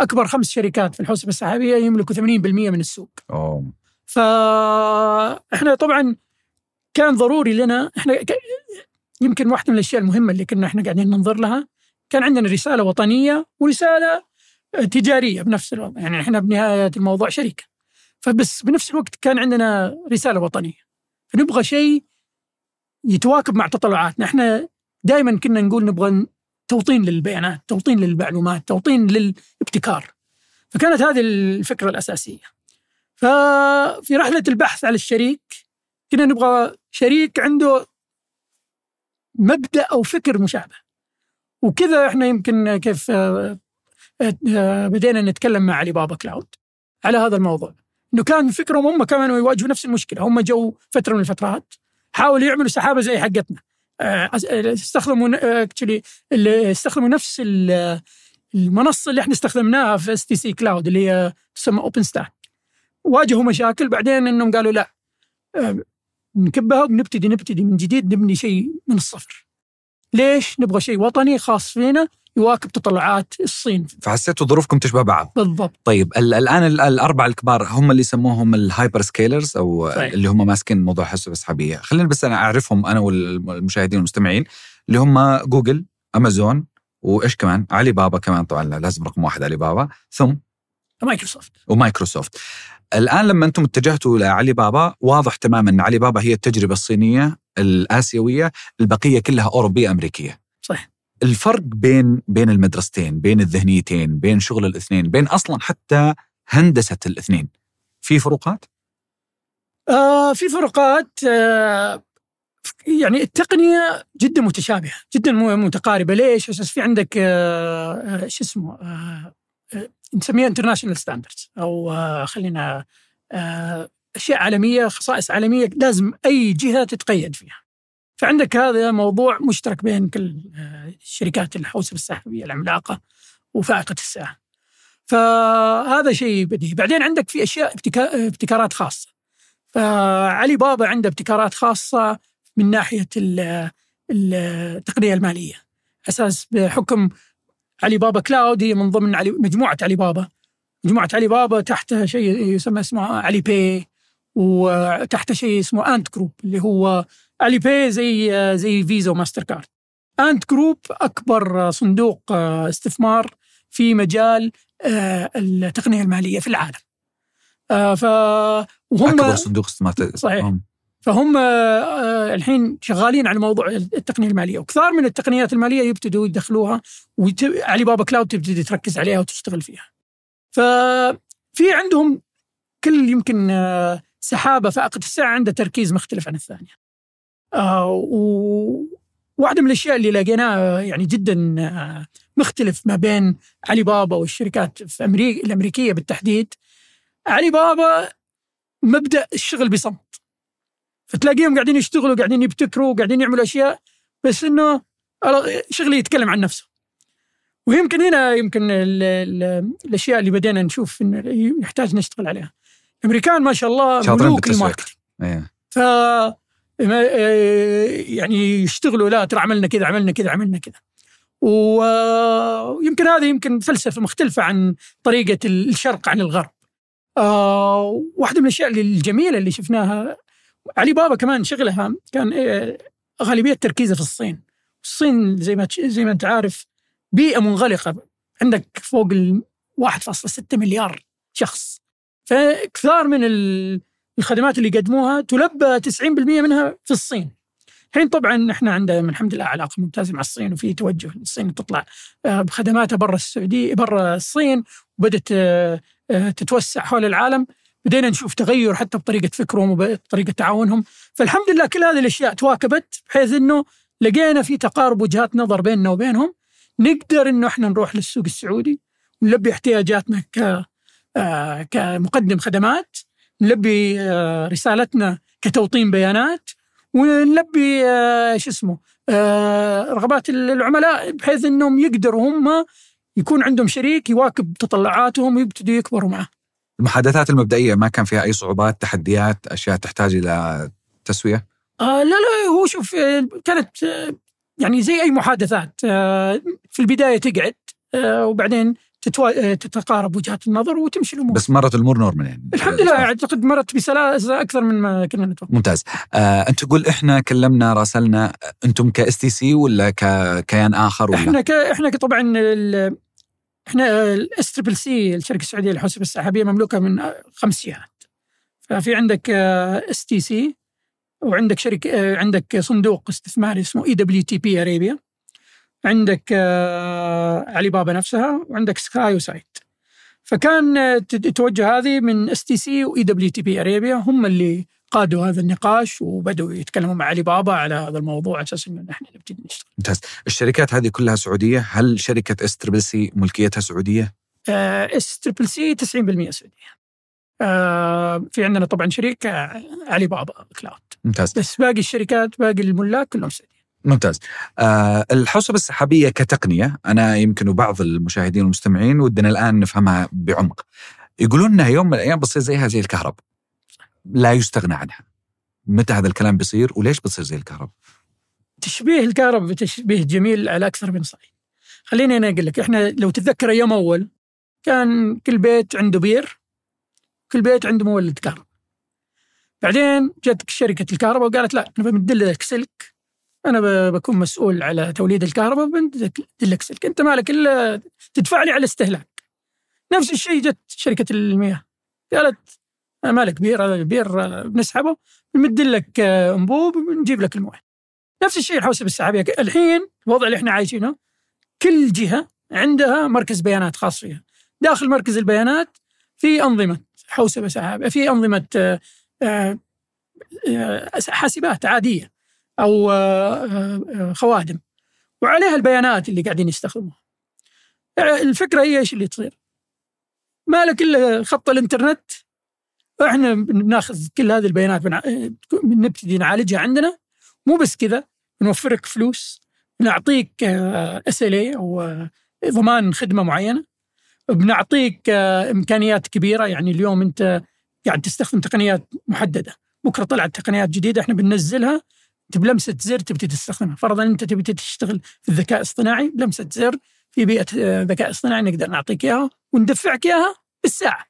أكبر خمس شركات في الحوسبة السحابية يملكوا 80% من السوق. أوه. فاحنا طبعا كان ضروري لنا إحنا يمكن واحدة من الأشياء المهمة اللي كنا إحنا قاعدين ننظر لها كان عندنا رسالة وطنية ورسالة تجارية بنفس الوقت يعني إحنا بنهاية الموضوع شركة. فبس بنفس الوقت كان عندنا رسالة وطنية. فنبغى شيء يتواكب مع تطلعاتنا. إحنا دائما كنا نقول نبغى توطين للبيانات توطين للمعلومات توطين للابتكار. فكانت هذه الفكرة الأساسية. ففي رحلة البحث على الشريك كنا نبغى شريك عنده مبدأ أو فكر مشابه. وكذا إحنا يمكن كيف آه، آه، بدينا نتكلم مع علي بابا كلاود على هذا الموضوع. إنه كان فكرهم هم كانوا يواجهوا نفس المشكلة. هم جو فترة من الفترات حاولوا يعملوا سحابة زي حقتنا. آه، آه، استخدموا actually استخدموا نفس ال- المنصة اللي إحنا استخدمناها في اس تي سي كلاود اللي هي تسمى OpenStack واجهوا مشاكل بعدين إنهم قالوا لا آه، نكبها وبنبتدي نبتدي من جديد نبني شيء من الصفر. ليش؟ نبغى شيء وطني خاص فينا يواكب تطلعات الصين. فحسيتوا ظروفكم تشبه بعض. بالضبط. طيب ال- الآن ال- الأربعة الكبار هم اللي يسموهم ال hyperscalers أو صحيح. اللي هم ماسكين موضوع الحوسبة السحابية خلينا بس أنا أعرفهم أنا والمشاهدين والمستمعين اللي هم جوجل أمازون وإيش كمان؟ علي بابا كمان طبعا لازم رقم واحد علي بابا ثم؟ مايكروسوفت. ومايكروسوفت. الآن لما أنتم اتجهتوا لعلي بابا واضح تماما إن علي بابا هي التجربة الصينية الآسيوية البقية كلها أوروبية أمريكية. صحيح. الفرق بين بين المدرستين بين الذهنيتين بين شغل الاثنين بين أصلا حتى هندسة الاثنين في فروقات آه في فروقات آه يعني التقنية جدا متشابهة جدا متقاربة ليش؟ أساس في عندك آه آه، شو اسمه آه آه نسميها international standards أو آه خلينا آه أشياء عالمية خصائص عالمية لازم أي جهة تتقيد فيها. فعندك هذا موضوع مشترك بين كل آه، الشركات الحوسبة السحابية العملاقة وفائقة الساعة. فهذا شيء بديهي، بعدين عندك في أشياء ابتكا- ابتكارات خاصة. فعلي بابا عنده ابتكارات خاصة من ناحية ال- ال- التقنية المالية أساس بحكم علي بابا كلاود هي من ضمن علي مجموعة علي بابا مجموعة علي بابا تحتها شيء يسمى اسمه علي باي وتحته شيء اسمه انت جروب اللي هو علي باي زي زي فيزا وماستر كارد انت جروب أكبر صندوق استثمار في مجال آه، التقنية المالية في العالم آه، ف وهم أكبر صندوق استثمار صحيح. هم. فهم آه، الحين شغالين على موضوع التقنية المالية وكثار من التقنيات المالية يبتدوا يدخلوها وعلي بابا كلاود تبتدي تركز عليها وتشتغل فيها. ففي عندهم كل يمكن آه، سحابة فائقه الساعة عندها تركيز مختلف عن الثانية. آه، وواحده من الأشياء اللي لقيناها يعني جدا آه، مختلف ما بين علي بابا والشركات في أمريكا الأمريكية بالتحديد. علي بابا مبدأ الشغل بصمت. فتلاقيهم قاعدين يشتغلوا قاعدين يبتكروا قاعدين يعملوا أشياء بس إنه شغله يتكلم عن نفسه. ويمكن هنا يمكن ال ال الأشياء اللي بدينا نشوف انه يحتاج نشتغل عليها. الأمريكان ما شاء الله ملوك. الماركتينج. ف ما- يعني يشتغلوا لا ترى عملنا كذا عملنا كذا عملنا كذا. ويمكن هذه يمكن فلسفة مختلفة عن طريقة الشرق عن الغرب. آه، واحدة من الأشياء الجميلة اللي شفناها علي بابا كمان شغلها كان آه، غالبية تركيزه في الصين. الصين زي ما زي ما أنت عارف بيئة منغلقة. عندك فوق ال 1.6 مليار شخص. فكثار من ال- الخدمات اللي يقدموها تلبى 90% منها في الصين. الحين طبعا إحنا عندنا الحمد لله علاقة ممتازة مع الصين وفي توجه للصين تطلع آه، بخدماتها برا السعودية برا الصين وبدت آه، آه، تتوسع حول العالم. بدينا نشوف تغير حتى بطريقة فكرهم وبطريقة تعاونهم. فالحمد لله كل هذه الأشياء تواكبت بحيث إنه لقينا في تقارب وجهات نظر بيننا وبينهم. نقدر إنه إحنا نروح للسوق السعودي ونلبي احتياجاتنا ك كمقدم خدمات. نلبي رسالتنا كتوطين بيانات ونلبي آه، شو اسمه آه، رغبات العملاء بحيث إنهم يقدروا هم يكون عندهم شريك يواكب تطلعاتهم ويبتدوا يكبروا معه. المحادثات المبدئية ما كان فيها أي صعوبات، تحديات، أشياء تحتاج إلى تسوية؟ آه لا لا هو شوف آه، كانت يعني زي أي محادثات في البداية تقعد وبعدين تتوا... تتقارب وجهات النظر وتمشي الأمور. بس مرت الأمور نورمال يعني الحمد لله أعتقد مرت بسلاسة أكثر من ما كنا نتوقع. ممتاز. آه، أنت تقول إحنا كلمنا راسلنا أنتم كاس تي سي ولا ككيان آخر ولا؟ إحنا ك... إحنا طبعا ال... إحنا الاس تربل سي الشركة السعودية للحوسبة السحابية مملوكة من خمس جهات. ففي عندك اس تي سي وعندك شركة عندك صندوق استثماري اسمه اي دبليو تي بي اريبيا عندك آه، علي بابا نفسها وعندك سكاي وسايت فكان توجه هذه من اس تي سي واي دبليو تي بي اريبيا هم اللي قادوا هذا النقاش وبداوا يتكلموا مع علي بابا على هذا الموضوع على أساس إنه نحن نبتدي نشتغل. ممتاز، الشركات هذه كلها سعودية، هل شركة اس تربل سي ملكيتها سعودية؟ اس تربل سي 90% سعودية. آه في عندنا طبعا شريك علي بابا كلاود. ممتاز. بس باقي الشركات باقي الملاك كلهم سعوديين. ممتاز. آه الحوسبة السحابية كتقنية أنا يمكن وبعض المشاهدين والمستمعين ودنا الآن نفهمها بعمق. يقولون أنها يوم من الأيام بتصير زيها زي الكهرب. لا يستغنى عنها. متى هذا الكلام بيصير وليش بتصير زي الكهرب؟ تشبيه الكهرب تشبيه جميل على أكثر من صعيد. خليني أنا أقول لك إحنا لو تتذكر أيام أول كان كل بيت عنده بير كل بيت عنده مولد كهرب. بعدين جت شركة الكهرباء وقالت لا أنا بمد لك سلك أنا بكون مسؤول على توليد الكهرباء بدلك سلك أنت مالك إلا تدفع لي على الاستهلاك نفس الشيء جت شركة المياه. قالت أنا مالك بير البير بنسحبه بنمد لك أنبوب بنجيب لك الموية. نفس الشيء الحوسبه السحابية. الحين الوضع اللي إحنا عايشينه كل جهة عندها مركز بيانات خاص فيها. داخل مركز البيانات في أنظمة حوسبه سحابية في أنظمة آه، آه، آه، حاسبات عادية. أو آه، آه، خوادم. وعليها البيانات اللي قاعدين يستخدموها. الفكرة هي إيش اللي تصير؟ ما لك إلا خط الإنترنت. إحنا بناخذ كل هذه البيانات بنبتدي نعالجها عندنا. مو بس كذا بنوفرك فلوس بنعطيك اس ال اي أو ضمان خدمة معينة. بنعطيك إمكانيات كبيرة. يعني اليوم أنت قاعد تستخدم تقنيات محددة. بكرة طلعت تقنيات جديدة إحنا بننزلها. بلمسه زر تبتدي تستخدمها. فرضا أنت تبي تشتغل في الذكاء الاصطناعي بلمسه زر في بيئة آه، ذكاء اصطناعي نقدر نعطيك إياها وندفعك إياها بالساعة.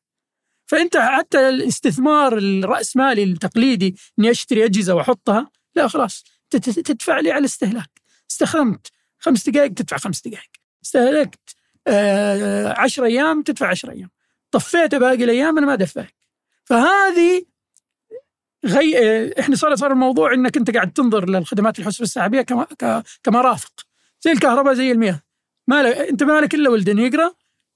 فأنت حتى الاستثمار الراسمالي التقليدي إني أشتري أجهزة وأحطها لا خلاص تدفع لي على الاستهلاك استخدمت خمس دقائق تدفع خمس دقائق. استهلكت آه عشر أيام تدفع عشر أيام. طفيت باقي الأيام أنا ما ادفعك فهذه غي... إحنا صار صار الموضوع إنك أنت قاعد تنظر للخدمات الحسبه السحابية كما كمرافق زي الكهرباء زي المياه ما ل... أنت ما لك إلا ولد يقرأ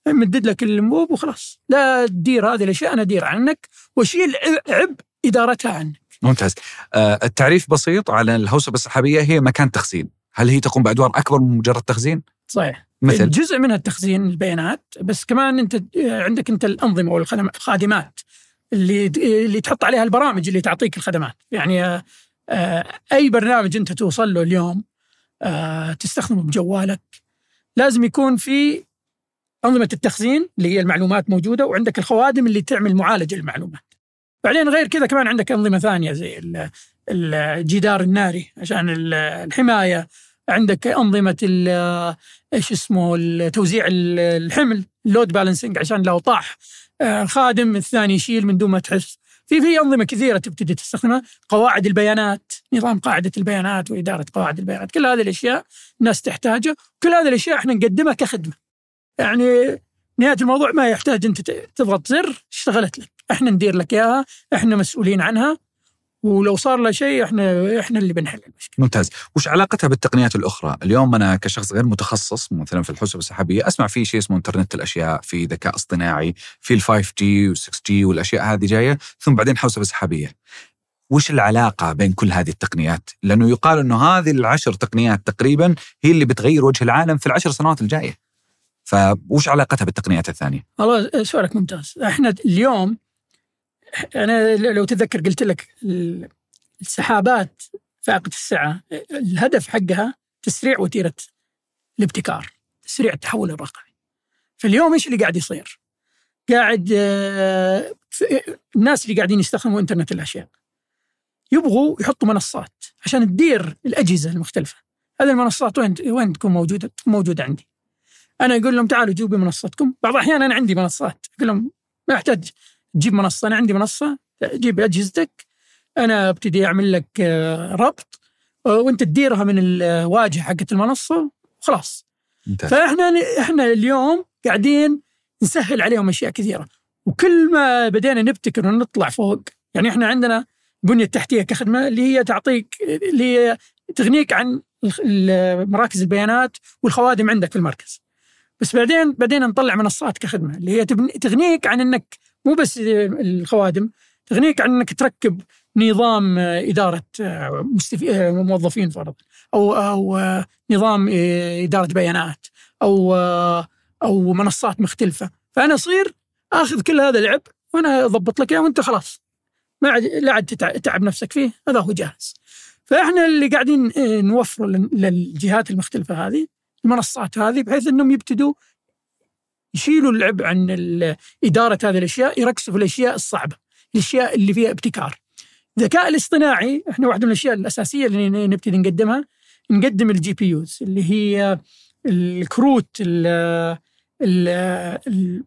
مدد لك الانبوب وخلاص لا تدير هذه الأشياء أنا أدير عنك واشيل عبء إدارتها عنك. ممتاز. آه التعريف بسيط على الهوسبه السحابية هي مكان تخزين، هل هي تقوم بأدوار أكبر من مجرد تخزين؟ صحيح. مثل جزء منها التخزين البيانات بس كمان أنت عندك أنت الأنظمة والخادمات اللي اللي تحط عليها البرامج اللي تعطيك الخدمات. يعني آه، أي برنامج أنت توصل له اليوم آه، تستخدمه بجوالك. لازم يكون في أنظمة التخزين اللي هي المعلومات موجودة وعندك الخوادم اللي تعمل معالجة للمعلومات. بعدين غير كذا كمان عندك أنظمة ثانية زي الجدار الناري عشان الحماية. عندك أنظمة إيش اسمه توزيع الحمل اللود بالانسنج عشان لو طاح آه، خادم الثاني يشيل من دون ما تحس. في في أنظمة كثيرة تبتدي تستخدمها. قواعد البيانات نظام قاعدة البيانات وإدارة قواعد البيانات. كل هذه الأشياء الناس تحتاجها. كل هذه الأشياء إحنا نقدمها كخدمة. يعني نهاية الموضوع ما يحتاج أنت تضغط زر اشتغلت لك. إحنا ندير لك إياها إحنا مسؤولين عنها. ولو صار له شيء إحنا إحنا اللي بنحل المشكلة. ممتاز. وش علاقتها بالتقنيات الأخرى؟ اليوم أنا كشخص غير متخصص مثلا في الحوسبة السحابية أسمع في شيء اسمه إنترنت الأشياء في ذكاء اصطناعي في ال 5 جي وال 6 جي والأشياء هذه جاية ثم بعدين حوسبة سحابية. وش العلاقة بين كل هذه التقنيات؟ لأنه يقال أنه هذه العشر تقنيات تقريبا هي اللي بتغير وجه العالم في العشر سنوات الجاية. فوش علاقتها بالتقنيات الثانية؟ والله سؤالك ممتاز. إحنا اليوم أنا لو تتذكر قلت لك ال- السحابات فائقة السعة الهدف حقها تسريع وتيرة الابتكار تسريع التحول الرقمي فاليوم إيش اللي قاعد يصير؟ قاعد آه، الناس اللي قاعدين يستخدموا إنترنت الأشياء يبغوا يحطوا منصات عشان تدير الأجهزة المختلفة هذه المنصات وين وين تكون موجودة؟ تكون موجودة عندي أنا أقول لهم تعالوا جيبوا منصتكم بعض الأحيان أنا عندي منصات أقول لهم ما يحتاج تجيب منصة أنا عندي منصة جيب أجهزتك أنا أبتدي أعمل لك آه، ربط آه، وأنت تديرها من الواجهه حقت المنصة وخلاص. فإحنا إحنا اليوم قاعدين نسهل عليهم أشياء كثيرة. وكل ما بدينا نبتكر ونطلع فوق يعني إحنا عندنا بنية تحتية كخدمة اللي هي تعطيك اللي هي تغنيك عن مراكز البيانات والخوادم عندك في المركز. بس بعدين بدينا نطلع منصات كخدمة اللي هي تغنيك عن إنك مو بس الخوادم تغنيك عن انك تركب نظام إدارة مستفي... موظفين فرضا أو أو نظام إدارة بيانات أو أو منصات مختلفة. فأنا أصير آخذ كل هذا العب وأنا أضبط لك إياه وأنت خلاص. ما عاد لا عاد تتع- تتعب نفسك فيه هذا هو جاهز. فإحنا اللي قاعدين آه، نوفر لل- للجهات المختلفة هذه المنصات هذه بحيث إنهم يبتدوا يشيلوا العبء عن إدارة هذه الأشياء يركزوا في الأشياء الصعبة الأشياء اللي فيها ابتكار. الذكاء الاصطناعي إحنا واحدة من الأشياء الأساسية اللي نبتدي نقدمها نقدم ال GPUs اللي هي الكروت ال ال ال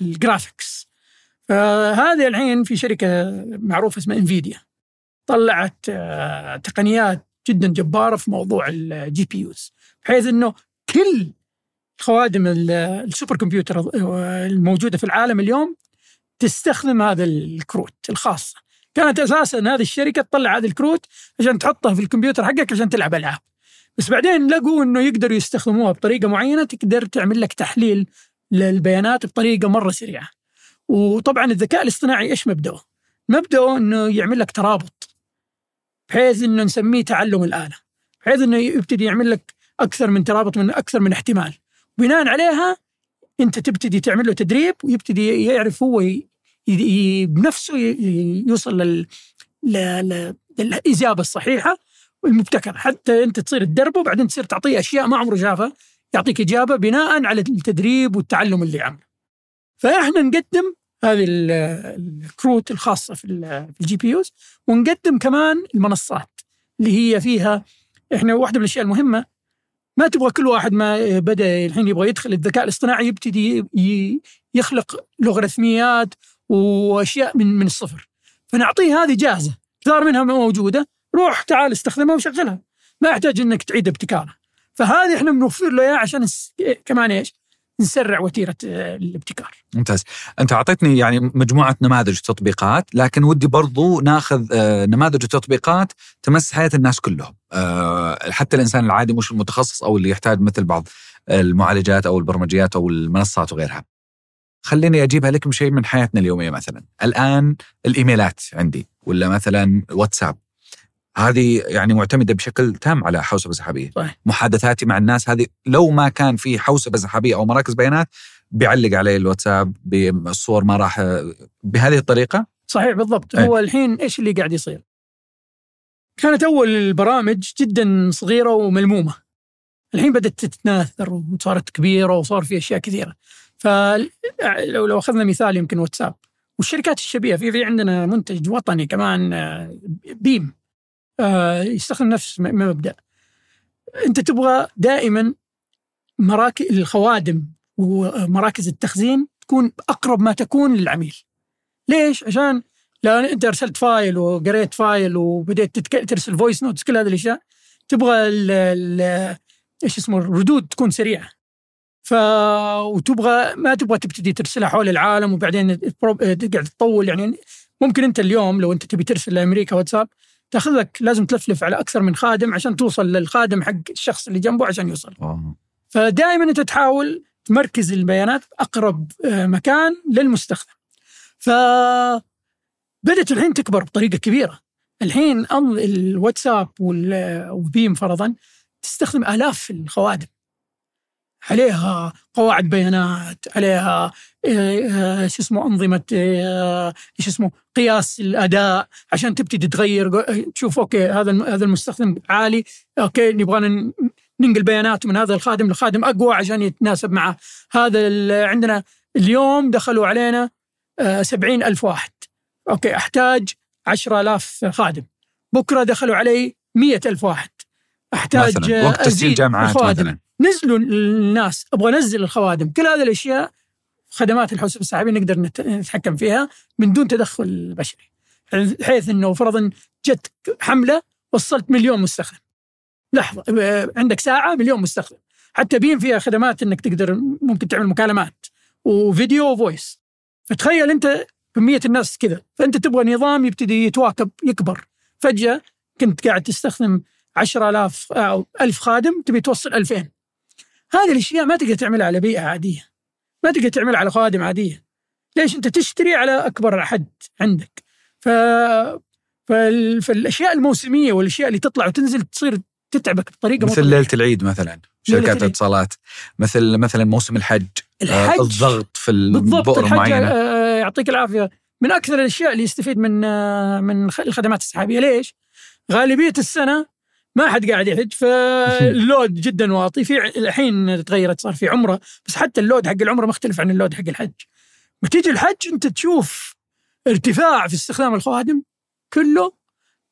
graphics. فهذه الحين في شركة معروفة اسمها انفيديا طلعت آه، تقنيات جدا جبارة في موضوع ال GPUs بحيث إنه كل خوادم ال- السوبر كمبيوتر الموجودة في العالم اليوم تستخدم هذا الكروت الخاصه كانت أساسا هذه الشركة تطلع هذه الكروت عشان تحطها في الكمبيوتر حقك عشان تلعب ألعاب. بس بعدين لقوا إنه يقدروا يستخدموها بطريقة معينة تقدر تعمل لك تحليل للبيانات بطريقة مرة سريعة. وطبعا الذكاء الاصطناعي إيش مبدأه؟ مبدأه إنه يعمل لك ترابط بحيث إنه نسميه تعلم الآلة. بحيث إنه يبتدي يعمل لك أكثر من ترابط من أكثر من احتمال. بناء عليها انت تبتدي تعمل له تدريب ويبتدي يعرف هو. بنفسه يوصل. للإجابة الصحيحة والمبتكرة حتى انت تصير تدربه وبعدين تصير تعطيه أشياء ما عمره شافها يعطيك إجابة بناء على التدريب والتعلم اللي عمله. فإحنا نقدم هذه ال- الكروت الخاصة في ال- في ال GPUs ونقدم كمان المنصات اللي هي فيها إحنا واحدة من الأشياء المهمة ما تبغى كل واحد ما بدأ الحين يبغى يدخل الذكاء الاصطناعي يبتدي يخلق لوغاريتميات وأشياء من من الصفر. فنعطيه هذه جاهزة كثار منها موجودة روح تعال استخدمها وشغلها. ما يحتاج إنك تعيد ابتكارها فهذه إحنا بنوفر له إياها عشان كمان إيش؟ نسرع وتيرة آه، الابتكار. ممتاز. أنت أعطيتني يعني مجموعة نماذج تطبيقات لكن ودي برضو ناخذ آه، نماذج وتطبيقات تمس حياة الناس كلهم. آه، حتى الإنسان العادي مش المتخصص أو اللي يحتاج مثل بعض المعالجات أو البرمجيات أو المنصات وغيرها. خليني أجيبها لك بشيء من حياتنا اليومية مثلا. الآن الإيميلات عندي ولا مثلا واتساب. هذه يعني معتمدة بشكل تام على حوسبه سحابيه صحيح. محادثاتي مع الناس هذه لو ما كان في حوسبه سحابيه أو مراكز بيانات بيعلق علي الواتساب بالصور ما راح بهذه الطريقة؟ صحيح بالضبط. أي. هو الحين إيش اللي قاعد يصير؟ كانت أول البرامج جدا صغيرة وملمومة. الحين بدأت تتناثر وصارت كبيرة وصار في أشياء كثيرة. فلو لو أخذنا مثال يمكن واتساب. والشركات الشبيهة في في عندنا منتج وطني كمان آه، بيم. يستخدم نفس م- مبدأ أنت تبغى دائما مراكز الخوادم ومراكز التخزين تكون أقرب ما تكون للعميل ليش؟ عشان لو أنت أرسلت file وقريت file وبديت. ترسل voice notes كل هذه الأشياء تبغى. إيش اسمه الردود تكون سريعة. ف وتبغى ما تبغى تبتدي ترسلها حول العالم وبعدين تقعد تطول يعني ممكن أنت اليوم لو أنت تبي ترسل لأمريكا واتساب تاخذ لك لازم تلفلف على أكثر من خادم عشان توصل للخادم حق الشخص اللي جنبه عشان يوصل. أوه. فدائما أنت تحاول تمركز البيانات باقرب آه، مكان للمستخدم. ف بدأت الحين تكبر بطريقة كبيرة. الحين الواتساب وال- وبيم فرضا تستخدم آلاف الخوادم. عليها قواعد بيانات عليها آه، آه، شو اسمه أنظمة آه، إيش اسمه قياس الأداء عشان تبتدي تغير تشوف OK هذا هذا المستخدم عالي OK نبغى ننقل بيانات من هذا الخادم لخادم أقوى عشان يتناسب مع هذا عندنا اليوم دخلوا علينا سبعين ألف واحد. OK أحتاج عشرة آلاف خادم. بكرة دخلوا علي مية ألف واحد. أحتاج مثلا وقت تسجيل جامعات. مثلا. نزلوا الناس أبغى أنزل الخوادم. كل هذه الأشياء خدمات الحوسبة السحابية نقدر نت- نتحكم فيها من دون تدخل بشري. بحيث إنه فرضا جت حملة وصلت مليون مستخدم. لحظة عندك ساعة مليون مستخدم. حتى بين فيها خدمات إنك تقدر ممكن تعمل مكالمات وفيديو وفويس. فتخيل أنت كمية الناس كذا. فأنت تبغى نظام يبتدي يتواكب يكبر. فجأة كنت قاعد تستخدم 10000 أو 1000 خادم تبي توصل 2000 هذه الأشياء ما تقدر تعملها على بيئة عادية. ما تقدر تعملها على خوادم عادية. ليش أنت تشتري على أكبر حد عندك؟ ف فال... فالأشياء الموسمية والأشياء اللي تطلع وتنزل تصير تتعبك بطريقة مثل. ليلة العيد مثلا شركات. الاتصالات مثل مثلا موسم الحج آه، الحج. الضغط في بالضبط البؤر معينة. آه، يعطيك العافية. من أكثر الأشياء اللي يستفيد من آه، من الخدمات السحابية. ليش؟ غالبية السنة ما حد قاعد يحج فاللود جدا واطي. في الحين تغيرت صار في عمرة بس حتى اللود حق العمرة مختلف عن اللود حق الحج. ما تيجي الحج أنت تشوف ارتفاع في استخدام الخوادم كله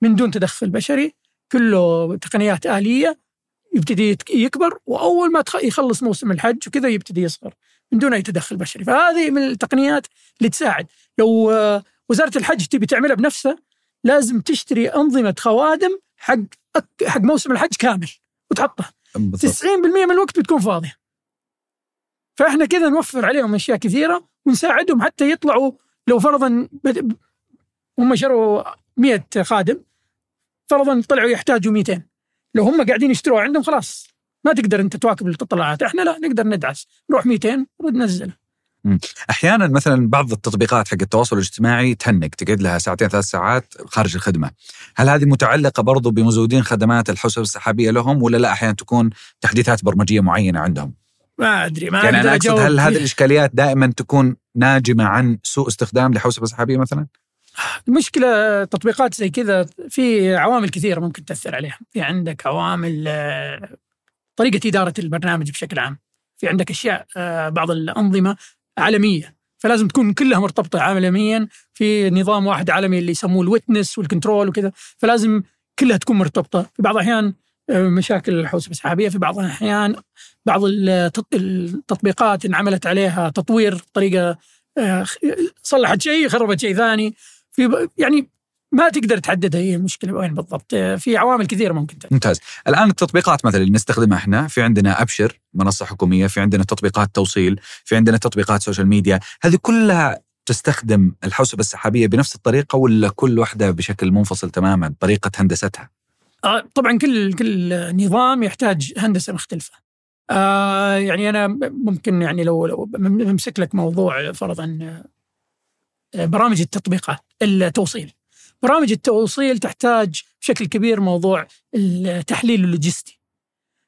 من دون تدخل بشري كله تقنيات آلية يبتدي يكبر وأول ما يخلص موسم الحج وكذا يبتدي يصغر من دون أي تدخل بشري. فهذه من التقنيات اللي تساعد. لو آه، وزارة الحج تبي تعملها بنفسها لازم تشتري أنظمة خوادم حق حق موسم الحج كامل وتحطها 90% بالضبط من الوقت بتكون فاضية فإحنا كذا نوفر عليهم أشياء كثيرة ونساعدهم حتى يطلعوا لو فرضا بد- هم شروا 100 خادم فرضا طلعوا يحتاجوا 200 لو هم قاعدين يشتروا عندهم خلاص ما تقدر أنت تواكب التطلعات. إحنا لا نقدر ندعس. نروح 200 وننزل. أحيانا مثلا بعض التطبيقات حق التواصل الاجتماعي تهنق تقعد لها ساعتين ثلاث ساعات خارج الخدمة. هل هذه متعلقة برضو بمزودين خدمات الحوسبه السحابية لهم ولا لا أحيانا تكون تحديثات برمجية معينة عندهم؟ ما أدري ما يعني أنا أقصد هل هذه. الإشكاليات دائما تكون ناجمة عن سوء استخدام لحوسبه سحابية مثلا؟ المشكلة تطبيقات زي كذا في عوامل كثيرة ممكن تأثر عليها. في عندك عوامل آه، طريقة إدارة البرنامج بشكل عام. في عندك أشياء آه، بعض الأنظمة عالمية. فلازم تكون كلها مرتبطة عالميا في نظام واحد عالمي اللي يسموه ال witness وال control وكذا. فلازم كلها تكون مرتبطة. في بعض الأحيان آه، مشاكل الحوسبه السحابية في بعض الأحيان بعض التط- التطبيقات انعملت عليها تطوير بطريقة آه، صلحت شيء خربت شيء ثاني. في يعني ما تقدر تحدد هي المشكلة وين بالضبط في عوامل كثيرة ممكن تأثر. ممتاز الآن التطبيقات مثلا اللي نستخدمها إحنا في عندنا أبشر منصة حكومية في عندنا تطبيقات توصيل في عندنا تطبيقات social media هذه كلها تستخدم الحوسبة السحابية بنفس الطريقة ولا كل واحدة بشكل منفصل تماما طريقة هندستها آه، طبعا كل كل نظام يحتاج هندسة مختلفة. آه يعني أنا ممكن يعني لو لو بمسك لك موضوع فرضا آه، برامج التطبيقات التوصيل. برامج التوصيل تحتاج بشكل كبير موضوع التحليل اللوجستي.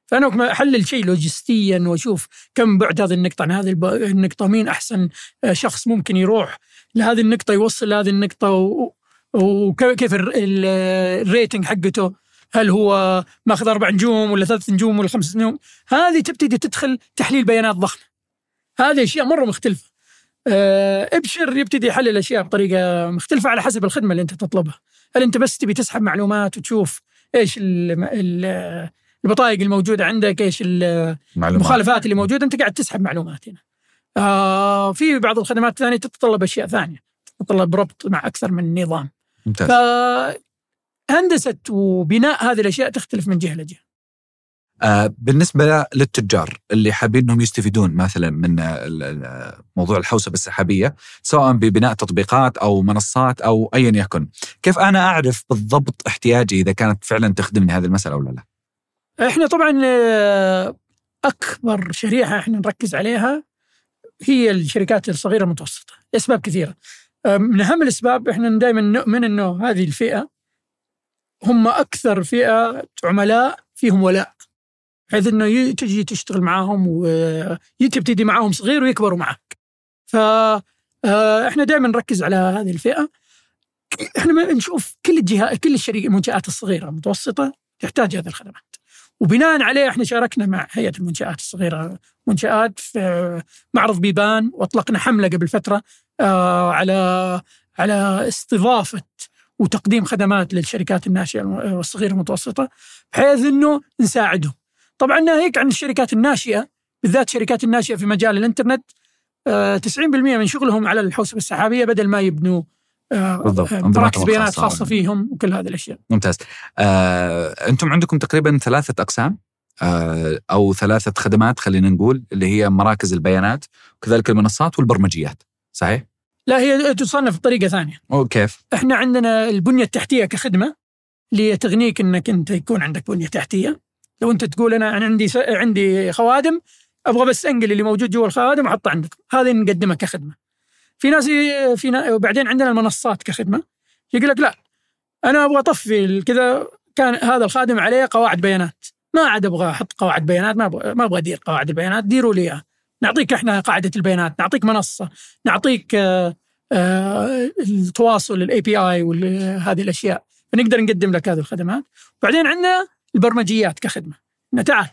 فأنا أحلل شيء لوجستيا وأشوف كم بعد هذه النقطة عن هذه النقطة مين أحسن شخص ممكن يروح لهذه النقطة يوصل لهذه النقطة وكيف ال- ال- rating حقته هل هو ماخذ أربع نجوم ولا ثلاث نجوم ولا خمس نجوم؟ هذه تبتدي تدخل تحليل بيانات ضخمة. هذه أشياء مرة مختلفة. ابشر يبتدي يحلل اشياء بطريقة مختلفة على حسب الخدمة اللي أنت تطلبها هل أنت بس تبي تسحب معلومات وتشوف إيش ال- ال- البطايق الموجودة عندك إيش المخالفات اللي موجودة أنت قاعد تسحب معلومات هنا. آه في بعض الخدمات الثانية تتطلب أشياء ثانية تتطلب ربط مع أكثر من نظام. ممتاز فهندسة وبناء هذه الأشياء تختلف من جهة لجهة. آه بالنسبة للتجار اللي حابين إنهم يستفيدون مثلا من موضوع الحوسبة السحابية سواء ببناء تطبيقات أو منصات أو ايا يكن، كيف أنا أعرف بالضبط احتياجي إذا كانت فعلا تخدمني هذه المسألة ولا لا؟ إحنا طبعا آه، أكبر شريحة إحنا نركز عليها هي الشركات الصغيرة المتوسطة لأسباب كثيرة. آه، من أهم الأسباب إحنا دائما نؤمن إنه هذه الفئة هم أكثر فئة عملاء فيهم ولاء. بحيث إنه تجي تشتغل معاهم وتبتدي معاهم صغير ويكبروا معك. ف آه، دائما نركز على هذه الفئة. إحنا ما نشوف كل الجهات كل الشركات المنشآت الصغيرة المتوسطه تحتاج هذه الخدمات. وبناء عليه إحنا شاركنا مع هيئة المنشآت الصغيرة منشآت في معرض بيبان وأطلقنا حملة قبل فترة آه، على على استضافة وتقديم خدمات للشركات الناشئة والصغيره المتوسطة بحيث إنه نساعدهم. طبعا ناهيك عن الشركات الناشئة بالذات الشركات الناشئة في مجال الإنترنت آه، 90% من شغلهم على الحوسبة السحابية بدل ما يبنوا آه، بالضبط. آه، مراكز بيانات. خاصة فيهم وكل هذه الأشياء. ممتاز. آه، أنتم عندكم تقريبا ثلاثة أقسام آه، أو ثلاثة خدمات خلينا نقول اللي هي مراكز البيانات وكذلك المنصات والبرمجيات، صحيح؟ لا هي تصنف بطريقة ثانية. أو كيف؟ إحنا عندنا البنية التحتية كخدمة اللي تغنيك إنك أنت يكون عندك بنية تحتية لو انت تقول أنا أنا عندي س... عندي خوادم أبغى بس أنقل اللي موجود جوا الخوادم وأحطه عندك. هذه نقدمها كخدمة. في ناس في نا... وبعدين عندنا المنصات كخدمة. يقول لك لا أنا أبغى اطفي كذا كان هذا الخادم عليه قواعد بيانات. ما عاد أبغى أحط قواعد بيانات ما أبغى ما أبغى أدير قواعد البيانات. ديروا لي إياها. نعطيك إحنا قاعدة البيانات نعطيك منصة نعطيك آه، آه، التواصل ال API وهذه الأشياء. فنقدر نقدم لك هذه الخدمات. وبعدين عندنا البرمجيات كخدمة إنه تعال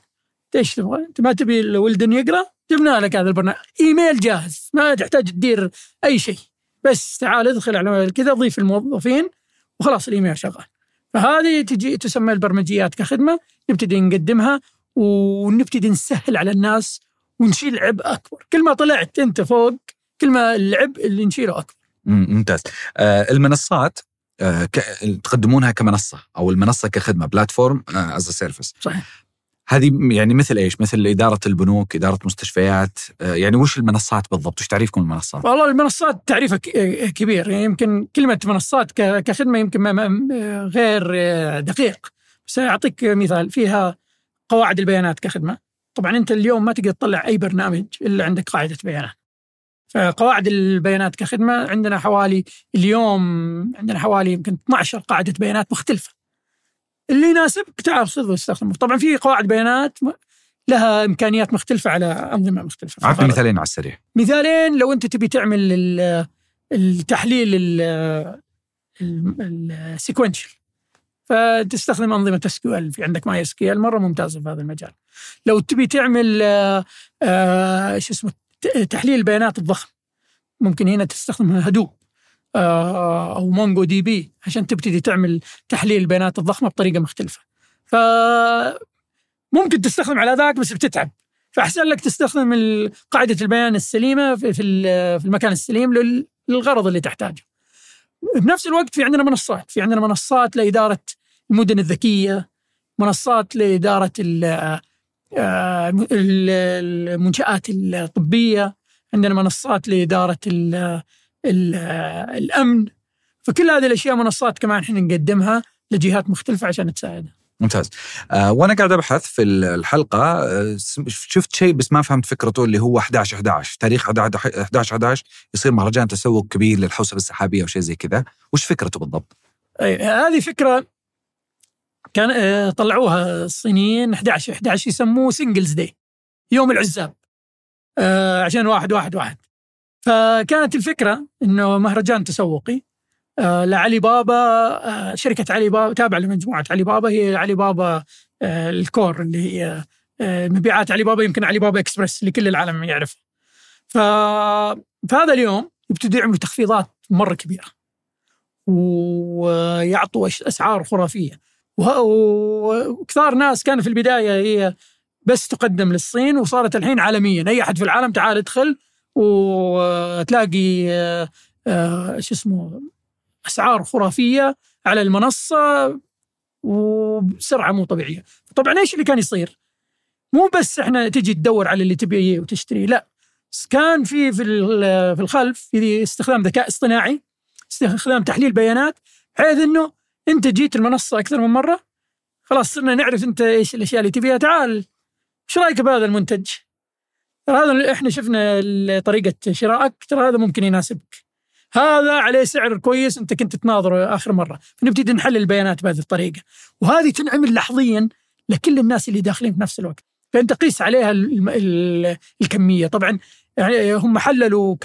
إيش تبغى؟ أنت ما تبي الولدن يقرأ؟ جبنا لك هذا البرنامج إيميل جاهز ما تحتاج تدير أي شيء بس تعال ادخل على كذا ضيف الموظفين وخلاص الإيميل شغال فهذه تجي تسمى البرمجيات كخدمة نبتدي نقدمها ونبتدي نسهل على الناس ونشيل عبء أكبر كل ما طلعت أنت فوق كل ما العبء اللي نشيله أكبر مم، ممتاز. آه، المنصات. تقدمونها كمنصة أو المنصة كخدمة platform as service. صحيح هذه يعني مثل إيش؟ مثل إدارة البنوك، إدارة مستشفيات، آه، يعني وش المنصات بالضبط؟ وش تعريفكم المنصات؟ والله المنصات تعريفها كبير يعني يمكن كلمة منصات ك- كخدمة يمكن غير دقيق بس أعطيك مثال فيها قواعد البيانات كخدمة طبعا أنت اليوم ما تقدر تطلع أي برنامج إلا عندك قاعدة بيانات فقواعد البيانات كخدمة عندنا حوالي اليوم عندنا حوالي يمكن 12 قاعدة بيانات مختلفة. اللي يناسبك تعال خذ واستخدمه. طبعا في قواعد بيانات لها إمكانيات مختلفة على أنظمة مختلفة. عطني مثالين على السريع. مثالين لو أنت تبي تعمل ال- التحليل ال sequential فتستخدم أنظمة SQL في عندك MySQL مرة ممتازه في هذا المجال. لو تبي تعمل آه، آه، شو اسمه تحليل البيانات الضخم ممكن هنا تستخدم Hadoop آه، أو MongoDB عشان تبتدي تعمل تحليل البيانات الضخمة بطريقة مختلفة. ف ممكن تستخدم على ذاك بس بتتعب فأحسن لك تستخدم قاعدة البيان السليمة في في ال- في المكان السليم لل- للغرض اللي تحتاجه. بنفس الوقت في عندنا منصات، في عندنا منصات لإدارة المدن الذكية، منصات لإدارة آه، ال- المنشآت الطبية، عندنا منصات لإدارة ال- ال- الأمن فكل هذه الأشياء منصات كمان إحنا نقدمها لجهات مختلفة عشان تساعدها. ممتاز. آه وأنا قاعد أبحث في الحلقة آه شفت شيء بس ما فهمت فكرته اللي هو 11 11 تاريخ 11 11 يصير مهرجان تسوق كبير للحوسبة السحابية أو شيء زي كذا، وش فكرته بالضبط؟ أي هذه فكرة كان آه، طلعوها الصينيين 11 11 يسموه Singles Day يوم العزاب. آه، عشان واحد واحد واحد. فكانت الفكرة إنه مهرجان تسوقي. آه، لعلي بابا شركة علي بابا تابعة لمجموعة علي بابا هي علي بابا ال core اللي هي مبيعات علي بابا يمكن علي بابا اكسبرس اللي كل العالم يعرفه ف في هذا اليوم يبتدوا يعملوا تخفيضات مرة كبيرة ويعطوا أسعار خرافية. وكثار ناس كان في البداية هي بس تقدم للصين وصارت الحين عالميا. أي أحد في العالم تعال ادخل وتلاقي آه، آه، شو اسمه أسعار خرافية على المنصة وبسرعة مو طبيعية. طبعا إيش اللي كان يصير؟ مو بس إحنا تجي تدور على اللي تبيه وتشتريه لا. كان في في في الخلف في استخدام ذكاء اصطناعي استخدام تحليل بيانات بحيث إنه انت جيت المنصة أكثر من مرة؟ خلاص صرنا نعرف أنت إيش الأشياء اللي تبيها تعال. إيش رأيك بهذا المنتج؟ ترى هذا إحنا شفنا طريقة شرائك ترى هذا ممكن يناسبك. هذا عليه سعر كويس أنت كنت تناظره آخر مرة، فنبتدي نحلل البيانات بهذه الطريقة، وهذه تنعمل لحظيا لكل الناس اللي داخلين في نفس الوقت، فأنت قيس عليها ال ال الكمية، طبعا يعني هم حللوا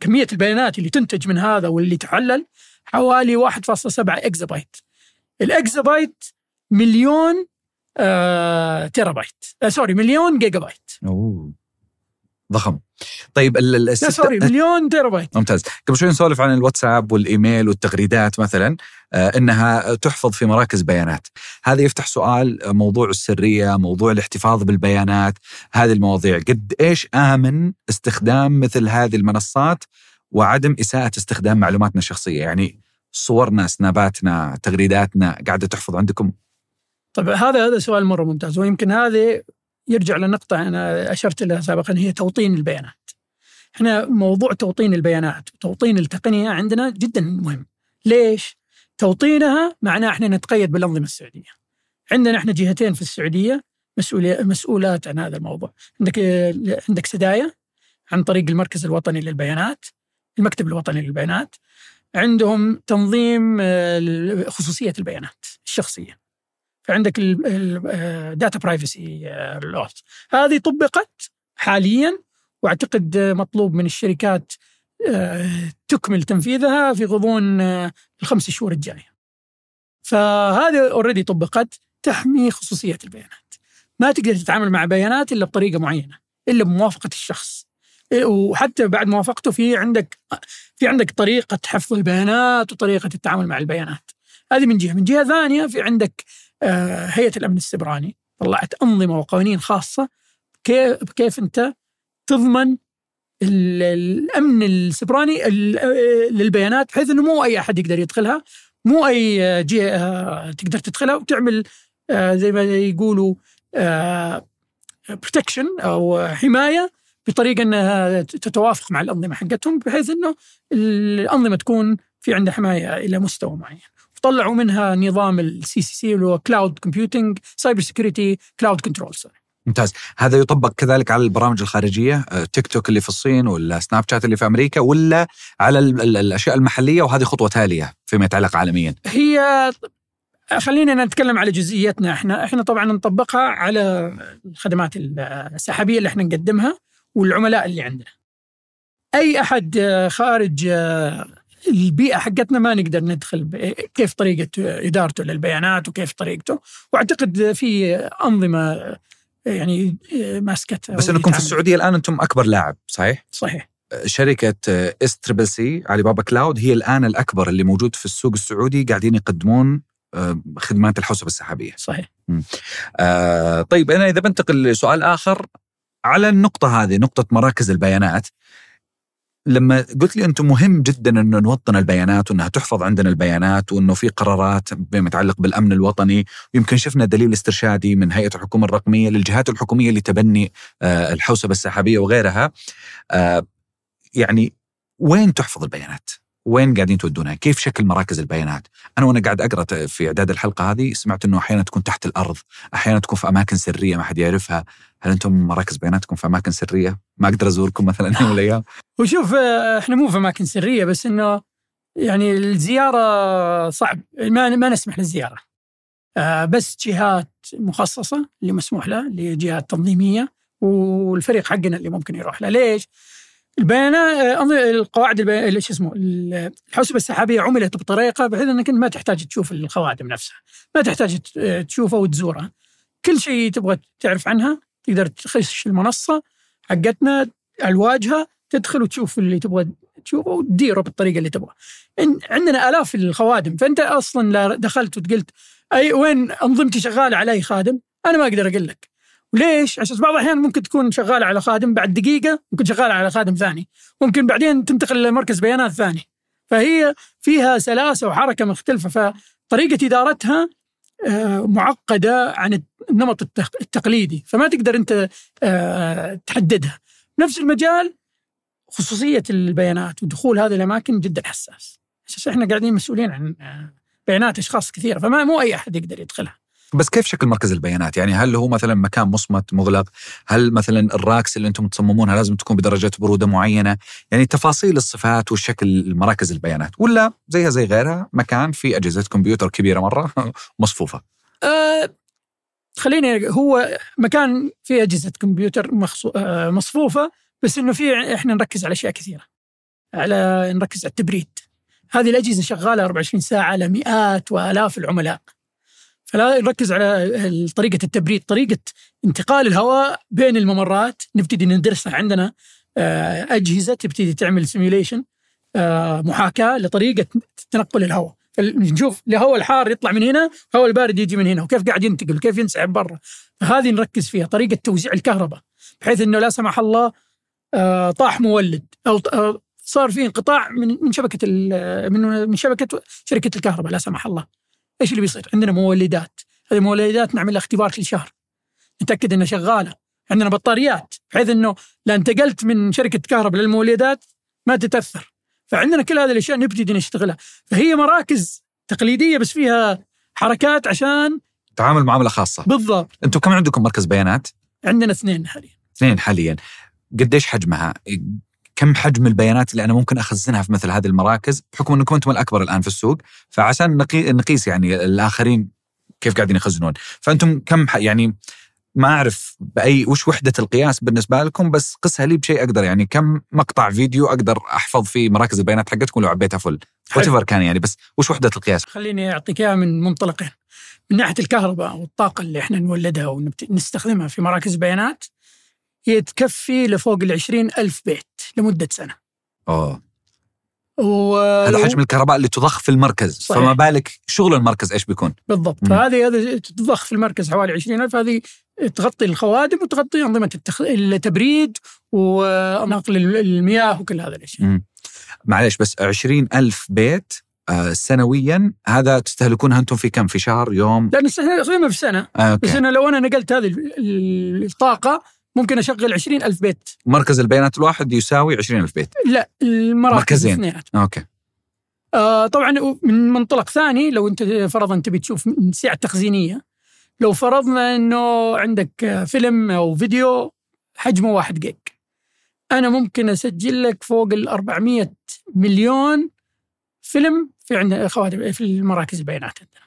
كمية البيانات اللي تنتج من هذا واللي تحلل حوالي 1.7 exabyte. ال exabyte مليون آه تيرا بايت آه sorry مليون جيجا بايت أوه. ضخم. طيب ال- ال- الست- sorry مليون تيرا بايت ممتاز. قبل شوي نسولف عن الواتساب والإيميل والتغريدات مثلا. آه، إنها تحفظ في مراكز بيانات. هذا يفتح سؤال آه، موضوع السرية موضوع الاحتفاظ بالبيانات هذه المواضيع. قد إيش آمن استخدام مثل هذه المنصات وعدم إساءة استخدام معلوماتنا الشخصية؟ يعني صورنا سناباتنا تغريداتنا قاعدة تحفظ عندكم طيب هذا هذا سؤال مرة ممتاز ويمكن هذه يرجع لنقطة أنا أشرت لها سابقا هي توطين البيانات. إحنا موضوع توطين البيانات وتوطين التقنية عندنا جدا مهم. ليش؟ توطينها معناه إحنا نتقيد بالأنظمة السعودية. عندنا إحنا جهتين في السعودية مسؤولية مسؤولات عن هذا الموضوع. عندك عندك سدايا عن طريق المركز الوطني للبيانات، المكتب الوطني للبيانات. عندهم تنظيم آه، خصوصية البيانات الشخصية فعندك ال data privacy laws هذه طبقت حاليا وأعتقد مطلوب من الشركات آه، تكمل تنفيذها في غضون آه، الخمس شهور الجاية. فهذه اوريدي طبقت تحمي خصوصية البيانات. ما تقدر تتعامل مع بيانات إلا بطريقة معينة، إلا بموافقة الشخص. إيه، وحتى بعد موافقته في عندك في عندك طريقة حفظ البيانات وطريقة التعامل مع البيانات. هذه من جهة، من جهة ثانية في عندك آه، هيئة الأمن السبراني طلعت انظمه وقوانين خاصة كيف كيف أنت تضمن ال- الأمن السبراني ال- آه، للبيانات بحيث إنه مو أي أحد يقدر يدخلها مو أي جهة آه، تقدر تدخلها وتعمل زي ما يقولوا protection أو حماية بطريقة إنها تتوافق مع الأنظمة حقتهم بحيث إنه الأنظمة تكون في عندها حماية إلى مستوى معين. طلعوا منها نظام ال CCC اللي هو cloud computing cybersecurity cloud control ممتاز. هذا يطبق كذلك على البرامج الخارجية آه، تيك توك اللي في الصين ولا سناب شات اللي في أمريكا ولا على ال- ال- الأشياء المحلية وهذه خطوة تالية فيما يتعلق عالميا. هي خلينا نتكلم على جزئيتنا إحنا. إحنا طبعا نطبقها على الخدمات السحابية اللي إحنا نقدمها. والعملاء اللي عندنا. أي أحد آه، خارج آه، البيئة حقتنا ما نقدر ندخل كيف طريقة إدارته للبيانات وكيف طريقته وأعتقد في أنظمة آه، يعني آه، ماسكتها بس إنكم في. السعودية الآن أنتم أكبر لاعب صحيح؟ صحيح شركة S triple C علي بابا Cloud هي الآن الأكبر اللي موجود في السوق السعودي قاعدين يقدمون آه، خدمات الحوسبة السحابية. صحيح آه طيب أنا إذا بنتقل لسؤال آخر على النقطة هذه نقطة مراكز البيانات لما قلت لي أنتم مهم جدا انه نوطن البيانات وأنها تحفظ عندنا البيانات وأنه في قرارات بما يتعلق بالأمن الوطني ويمكن شفنا دليل استرشادي من هيئة الحكومة الرقمية للجهات الحكومية لتبني آه الحوسبة السحابية وغيرها آه يعني وين تحفظ البيانات؟ وين قاعدين تودونها؟ كيف شكل مراكز البيانات؟ أنا وأنا قاعد أقرأ في إعداد الحلقة هذه سمعت إنه أحيانا تكون تحت الأرض، أحيانا تكون في أماكن سرية ما حد يعرفها، هل أنتم مراكز بياناتكم في أماكن سرية؟ ما أقدر أزوركم مثلا يوم من الأيام؟ وشوف آه، إحنا مو في أماكن سرية بس إنه يعني الزيارة صعب ما ما نسمح للزيارة. آه، بس جهات مخصصة اللي مسموح لها اللي جهات تنظيمية والفريق حقنا اللي ممكن يروح لها، ليش؟ البيانات آه، القواعد. شو اسمه ال- الحوسبه السحابية عملت بطريقة بحيث إنك ما تحتاج تشوف الخوادم نفسها، ما تحتاج تشوفها وتزورها. كل شيء تبغى تعرف عنها تقدر تخش المنصة حقتنا الواجهه تدخل وتشوف اللي تبغى تشوفه وتديره بالطريقة اللي تبغى. عندنا آلاف الخوادم فأنت أصلا لا دخلت وتقلت أي وين أنظمتي شغالة على اي خادم أنا ما أقدر أقول لك. وليش؟ عشان بعض الأحيان ممكن تكون شغالة على خادم بعد دقيقة ممكن شغالة على خادم ثاني، ممكن بعدين تنتقل لمركز بيانات ثاني. فهي فيها سلاسة وحركة مختلفة. فطريقة إدارتها آه، معقدة عن النمط التق- التقليدي. فما تقدر أنت آه، تحددها. نفس المجال خصوصية البيانات ودخول هذه الأماكن جدا حساس. إحنا قاعدين مسؤولين عن آه، بيانات أشخاص كثيرة. فما مو أي أحد يقدر يدخلها. بس كيف شكل مركز البيانات؟ يعني هل هو مثلا مكان مصمت مغلق؟ هل مثلا الراكس اللي أنتم تصممونها لازم تكون بدرجة برودة معينة؟ يعني تفاصيل الصفات والشكل مراكز البيانات ولا زيها زي غيرها مكان في أجهزة كمبيوتر كبيرة مرة مصفوفة. آه خليني هو مكان فيه أجهزة كمبيوتر مخصو... آه مصفوفة بس إنه في إحنا نركز على أشياء كثيرة على نركز على التبريد هذه الأجهزة شغالة 24 ساعة لمئات وآلاف العملاء فلا نركز على طريقة التبريد طريقة انتقال الهواء بين الممرات. نبتدي ندرسها عندنا آه، أجهزة تبتدي تعمل سيميوليشن محاكاة لطريقة تنقل الهواء. نشوف الهواء الحار يطلع من هنا الهواء البارد يجي من هنا وكيف قاعد ينتقل وكيف ينسحب برا. فهذه نركز فيها طريقة توزيع الكهرباء. بحيث إنه لا سمح الله آه، طاح مولد أو آه، صار في انقطاع من من شبكة من شبكة شركة الكهرباء لا سمح الله. إيش اللي بيصير؟ عندنا مولدات هذه المولدات نعمل اختبار كل شهر نتأكد إنها شغالة عندنا بطاريات بحيث إنه لا انتقلت من شركة كهرباء للمولدات ما تتأثر فعندنا كل هذه الأشياء نبتدي نشتغلها فهي مراكز تقليدية بس فيها حركات عشان تعامل معاملة خاصة. بالضبط أنتم كم عندكم مركز بيانات؟ عندنا اثنين حاليا اثنين حاليا. قديش حجمها؟ كم حجم البيانات اللي أنا ممكن أخزنها في مثل هذه المراكز بحكم انكم أنتم الأكبر الآن في السوق فعشان نقي- نقيس يعني الآخرين كيف قاعدين يخزنون فأنتم كم ح- يعني ما أعرف by وش وحدة القياس بالنسبة لكم بس قسها لي بشيء أقدر يعني كم مقطع فيديو أقدر أحفظ في مراكز البيانات حقتكم لو عبيتها full. وات كان يعني بس وش وحدة القياس؟ خليني أعطيك إياها من منطلقين من ناحية الكهرباء والطاقة اللي إحنا نولدها ونستخدمها في مراكز البيانات هي تكفي لفوق ال ألف بيت لمدة سنة اوه و... هذا حجم الكهرباء اللي تضخ في المركز صحيح. فما بالك شغل المركز إيش بيكون؟ بالضبط مم. فهذه هذه تضخ في المركز حوالي 20000 هذه تغطي الخوادم وتغطي أنظمة التخ... التبريد ونقل المياه وكل هذه الإشياء مم. معليش بس عشرين ألف بيت آه سنويا هذا تستهلكونها أنتم في كم في شهر يوم لأن نستخدمها في سنة آه بس okay. أنا لو أنا نقلت هذه ال- ال- الطاقة ممكن أشغل 20000 بيت. مركز البيانات الواحد يساوي عشرين ألف بيت. لا المراكز مركزين. الاثنينات. Okay. آه طبعا من منطلق ثاني لو أنت فرضا تبي تشوف سعة تخزينية لو فرضنا إنه عندك فيلم أو فيديو حجمه واحد جيج. أنا ممكن أسجل لك فوق ال 400 مليون فيلم في عندنا خوادم في المراكز البيانات عندنا.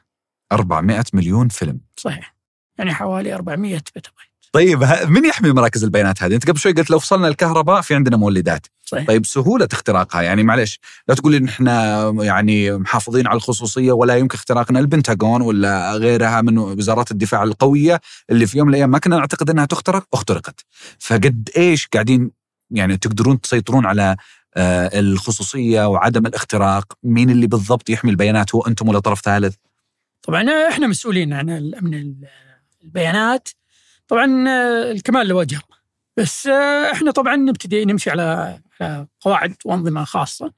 400 مليون فيلم. صحيح. يعني حوالي 400 petabyte طيب من يحمي مراكز البيانات هذه؟ انت قبل شوي قلت لو فصلنا الكهرباء في عندنا مولدات، صحيح طيب سهولة اختراقها يعني معلش لا تقول لي ان إحنا يعني محافظين على الخصوصية ولا يمكن اختراقنا البنتاغون ولا غيرها من وزارات الدفاع القوية اللي في يوم من الأيام ما كنا نعتقد إنها تخترق اخترقت. فقد إيش قاعدين يعني تقدرون تسيطرون على آه، الخصوصية وعدم الاختراق؟ مين اللي بالضبط يحمي البيانات هو أنتم ولا طرف ثالث؟ طبعا إحنا مسؤولين عن ال- البيانات طبعا آه، الكمال لوجه بس آه، إحنا طبعا نبتدي نمشي على على قواعد وأنظمة خاصة.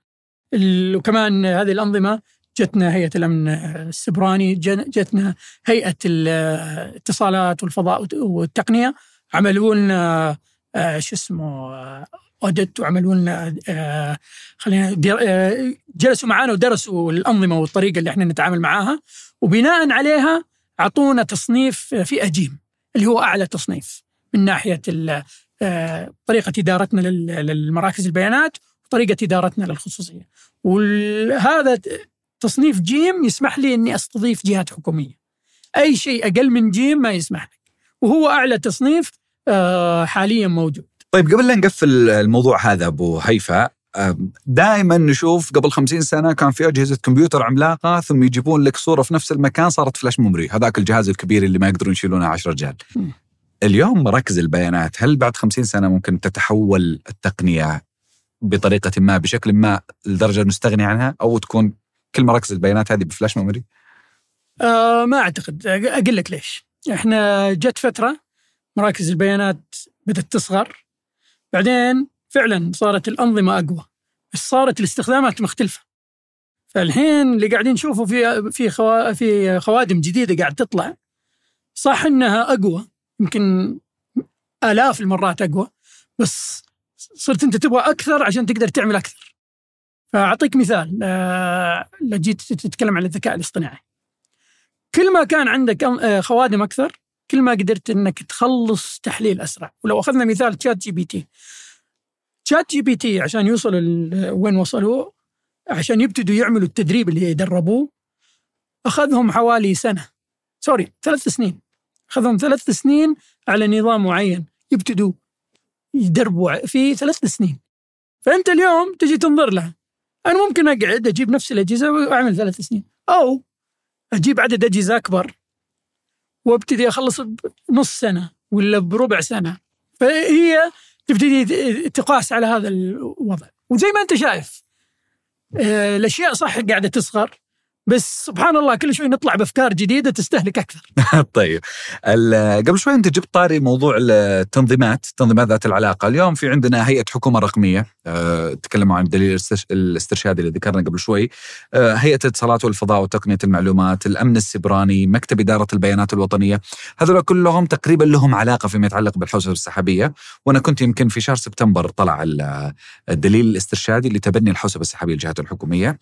وكمان هذه الأنظمة جتنا هيئة الأمن السبراني جتنا هيئة الاتصالات والفضاء والتقنية. عملوا لنا آه، شو اسمه اوديت وعملوا لنا خلينا جلسوا معنا ودرسوا الأنظمة والطريقة اللي إحنا نتعامل معاها. وبناء عليها أعطونا تصنيف فئة جيم. اللي هو أعلى تصنيف من ناحية آه، طريقة إدارتنا لل- للمراكز البيانات وطريقة إدارتنا للخصوصية. وهذا تصنيف جيم يسمح لي إني أستضيف جهات حكومية. أي شيء أقل من جيم ما يسمح لك. وهو أعلى تصنيف آه، حاليا موجود. طيب قبل لا نقفل الموضوع هذا أبو هيفا دائما نشوف قبل خمسين سنة كان في أجهزة كمبيوتر عملاقة ثم يجيبون لك صورة في نفس المكان صارت flash memory هذاك الجهاز الكبير اللي ما يقدرون يشيلونه 10 رجال. اليوم مراكز البيانات. هل بعد خمسين سنة ممكن تتحول التقنية بطريقة ما بشكل ما لدرجة نستغني عنها أو تكون كل مراكز البيانات هذه بفلاش ميموري آه ما أعتقد. أق- أقول لك ليش. إحنا جت فترة مراكز البيانات بدأت تصغر. بعدين فعلا صارت الأنظمة أقوى. بس صارت؟ الاستخدامات مختلفة. فالحين اللي قاعدين نشوفه في في خوا في خوادم جديدة قاعد تطلع صح إنها أقوى. يمكن آلاف المرات أقوى. بس صرت أنت تبغى أكثر عشان تقدر تعمل أكثر. فأعطيك مثال آه، لو جيت تتكلم عن الذكاء الاصطناعي. كل ما كان عندك آه، خوادم أكثر كل ما قدرت إنك تخلص تحليل أسرع. ولو أخذنا مثال تشات جي بي تي تشات جي بي تي عشان يوصلوا وين وصلوا عشان يبتدوا يعملوا التدريب اللي يدربوه. أخذهم حوالي سنة. سوري ثلاث سنين. أخذهم ثلاث سنين على نظام معين يبتدوا يدربوا فيه ثلاث سنين. فأنت اليوم تجي تنظر له. أنا ممكن أقعد أجيب نفس الأجهزة وأعمل ثلاث سنين. أو أجيب عدد أجهزة أكبر وأبتدي أخلص بنص سنة ولا بربع سنة. فهي تبتدي تقاس على هذا الوضع. وزي ما أنت شايف آه، الأشياء صح قاعدة تصغر. بس سبحان الله كل شوي نطلع بأفكار جديدة تستهلك أكثر. طيب. قبل شوي انت جبت طاري موضوع التنظيمات، التنظيمات ذات العلاقة، اليوم في عندنا هيئة حكومة رقمية أه تكلموا عن الدليل الاسترشادي اللي ذكرنا قبل شوي، أه هيئة الاتصالات والفضاء وتقنية المعلومات، الأمن السبراني، مكتب إدارة البيانات الوطنية، هذول كلهم تقريبا لهم علاقة فيما يتعلق بالحوسبة السحابية، وأنا كنت يمكن في شهر سبتمبر طلع الدليل الاسترشادي لتبني الحوسبة السحابية للجهات الحكومية.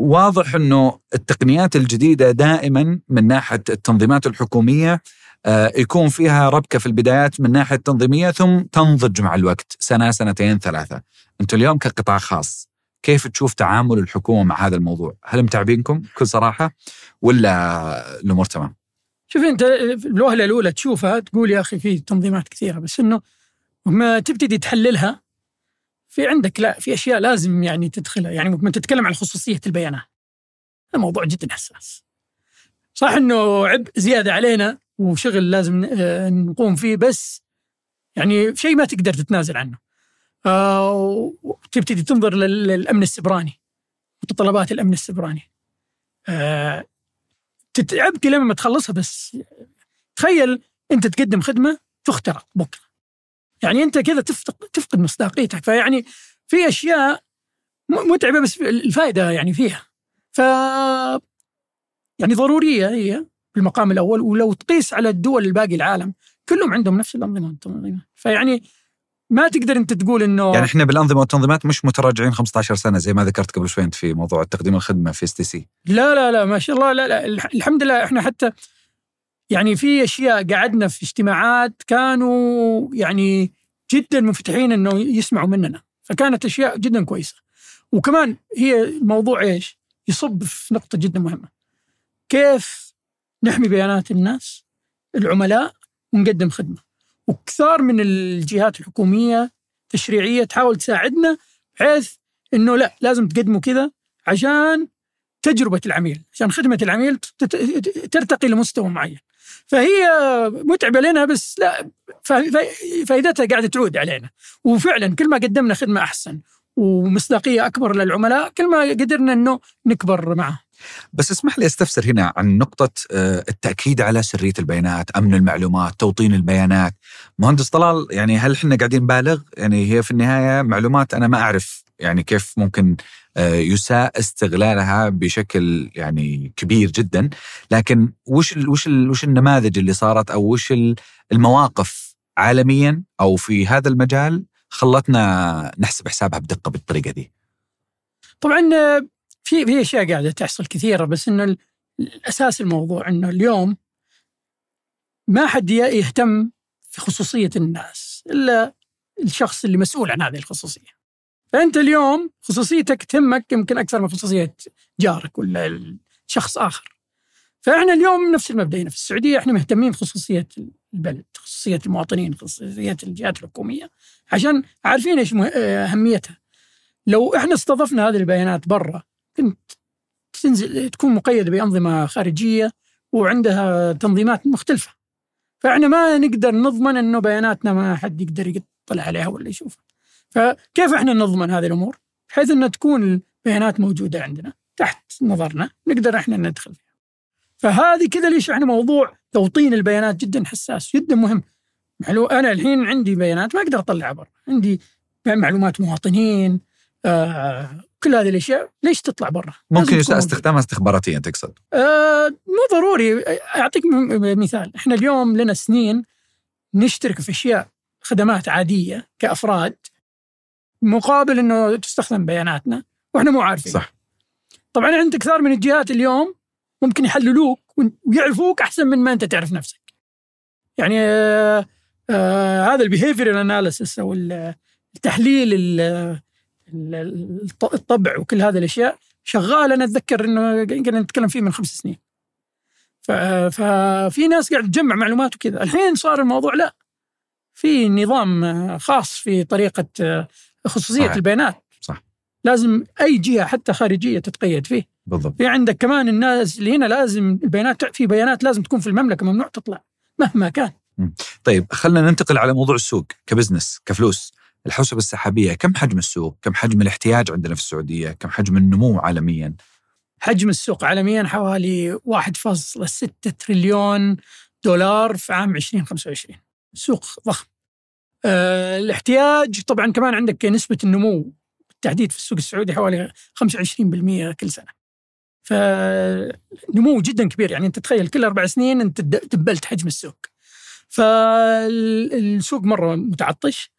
واضح إنه التقنيات الجديدة دائما من ناحية التنظيمات الحكومية آه، يكون فيها ربكة في البدايات من ناحية تنظيميه ثم تنضج مع الوقت سنة سنتين ثلاثة. أنتم اليوم كقطاع خاص كيف تشوف تعامل الحكومة مع هذا الموضوع؟ هل متعبينكم بكل صراحة ولا الأمور تمام؟ شوف أنت الوهلة الأولى تشوفها تقول يا أخي في تنظيمات كثيرة بس إنه ما تبتدي تحللها في عندك لا في أشياء لازم يعني تدخلها يعني لما تتكلم عن خصوصية البيانات. هذا موضوع جدا حساس. صح إنه عبء زيادة علينا وشغل لازم آه، نقوم فيه بس يعني شيء ما تقدر تتنازل عنه. آه، وتبتدي تنظر للأمن السبراني متطلبات الأمن السبراني. آه، تتعبك لما ما تخلصها بس تخيل أنت تقدم خدمة تخترق بكرة. يعني انت كذا تفقد تفقد مصداقيتك. فيعني في أشياء متعبة بس الفائدة يعني فيها. ف يعني ضرورية هي بالمقام الأول. ولو تقيس على الدول الباقي العالم كلهم عندهم نفس الأنظمة. والتنظيمات فيعني ما تقدر أنت تقول إنه يعني إحنا بالأنظمة والتنظيمات مش متراجعين 15 سنة زي ما ذكرت قبل شوي أنت في موضوع تقديم الخدمة في STC. لا لا لا ما شاء الله. لا لا الحمد لله إحنا حتى يعني في أشياء قعدنا في اجتماعات كانوا يعني جدا منفتحين إنه يسمعوا مننا. فكانت أشياء جدا كويسة. وكمان هي الموضوع إيش؟ يصب في نقطة جدا مهمة. كيف نحمي بيانات الناس العملاء ونقدم خدمة. وكثار من الجهات الحكومية تشريعيه تحاول تساعدنا بحيث إنه لا لازم تقدموا كذا عشان تجربة العميل عشان خدمة العميل ترتقي لمستوى معين فهي متعبة لنا بس لا فائدتها قاعدة تعود علينا وفعلا كل ما قدمنا خدمة أحسن ومصداقية أكبر للعملاء كل ما قدرنا إنه نكبر معه بس اسمح لي أستفسر هنا عن نقطة آه، التأكيد على سرية البيانات، أمن المعلومات، توطين البيانات. مهندس طلال يعني هل إحنا قاعدين نبالغ؟ يعني هي في النهاية معلومات أنا ما أعرف يعني كيف ممكن يساء استغلالها بشكل يعني كبير جدا. لكن وش ال وش ال وش النماذج اللي صارت أو وش المواقف عالميا أو في هذا المجال خلتنا نحسب حسابها بدقة بالطريقة دي؟ طبعا في في أشياء قاعدة تحصل كثيرة بس انه الأساس الموضوع إنه اليوم ما حد يهتم في خصوصية الناس إلا الشخص اللي مسؤول عن هذه الخصوصية. فأنت اليوم خصوصيتك تهمك يمكن أكثر من خصوصية جارك ولا شخص آخر فإحنا اليوم نفس المبدأ هنا في السعودية إحنا مهتمين بخصوصية البلد، خصوصية المواطنين، خصوصية الجهات الحكومية عشان عارفين إيش أهميتها. لو إحنا استضفنا هذه البيانات برا كنت تنزل تكون مقيدة بأنظمة خارجية وعندها تنظيمات مختلفة. فإحنا ما نقدر نضمن إنه بياناتنا ما حد يقدر يطلع عليها ولا يشوفها. فكيف إحنا نضمن هذه الأمور؟ بحيث أن تكون البيانات موجودة عندنا تحت نظرنا نقدر إحنا ندخل فيها. فهذه كذا ليش إحنا موضوع توطين البيانات جدا حساس جدا مهم. أنا الحين عندي بيانات ما أقدر أطلعها برا، عندي معلومات مواطنين آه كل هذه الأشياء ليش تطلع برا؟ ممكن يساء. استخدامها استخباراتيا تقصد آه مو ضروري أعطيك مثال إحنا اليوم لنا سنين نشترك في أشياء خدمات عادية كأفراد مقابل إنه تستخدم بياناتنا وإحنا مو عارفين صح. طبعا عند كثار من الجهات اليوم ممكن يحللوك ويعرفوك أحسن من ما أنت تعرف نفسك يعني آه آه هذا ال behavioral analysis أو ال- التحليل ال- ال- الط- الطبع وكل هذه الأشياء شغال أنا أتذكر إنه قاعدين نتكلم فيه من خمس سنين. ففي ناس قاعد تجمع معلومات وكذا، الحين صار الموضوع لا. في نظام خاص في طريقة آه، خصوصية صحيح. البيانات. صح. لازم أي جهة حتى خارجية تتقيد فيه. بالضبط في عندك كمان الناس اللي هنا لازم البيانات في بيانات لازم تكون في المملكة ممنوع تطلع مهما كان. طيب خلينا ننتقل على موضوع السوق كبزنس كفلوس الحوسبة السحابية كم حجم السوق كم حجم الاحتياج عندنا في السعودية كم حجم النمو عالميا حجم السوق عالميا حوالي 1.6 تريليون دولار في عام 2025 سوق ضخم آه الاحتياج. طبعا كمان عندك نسبة النمو بالتحديد في السوق السعودي حوالي 25% كل سنة. فنمو جدا كبير. يعني أنت تخيل كل أربع سنين أنت دبلت حجم السوق. فالسوق مرة متعطش.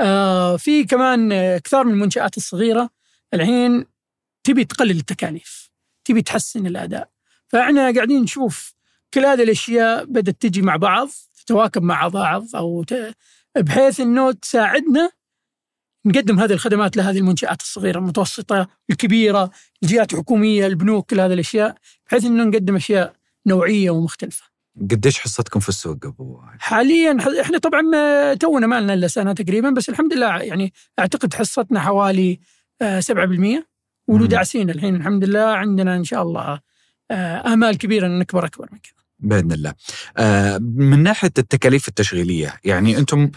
آه في كمان كثار من المنشآت الصغيرة. الحين تبي تقلل التكاليف. تبي تحسن الأداء. فإحنا قاعدين نشوف كل هذه الأشياء بدأت تجي مع بعض تتواكب مع بعض أو. بحيث إنه تساعدنا نقدم هذه الخدمات لهذه المنشآت الصغيرة المتوسطة الكبيرة الجهات الحكومية البنوك كل هذه الأشياء بحيث إنه نقدم أشياء نوعية ومختلفة قديش حصتكم في السوق ابو حاليا إحنا طبعا ما- تونا ما لنا إلا سنة تقريبا بس الحمد لله يعني أعتقد حصتنا حوالي آه، 7% مم. وداعسين الحين الحمد لله عندنا إن شاء الله آه، آمال كبيرة إن نكبر أكبر من كذا. بإذن الله. آه من ناحية التكاليف التشغيلية، يعني أنتم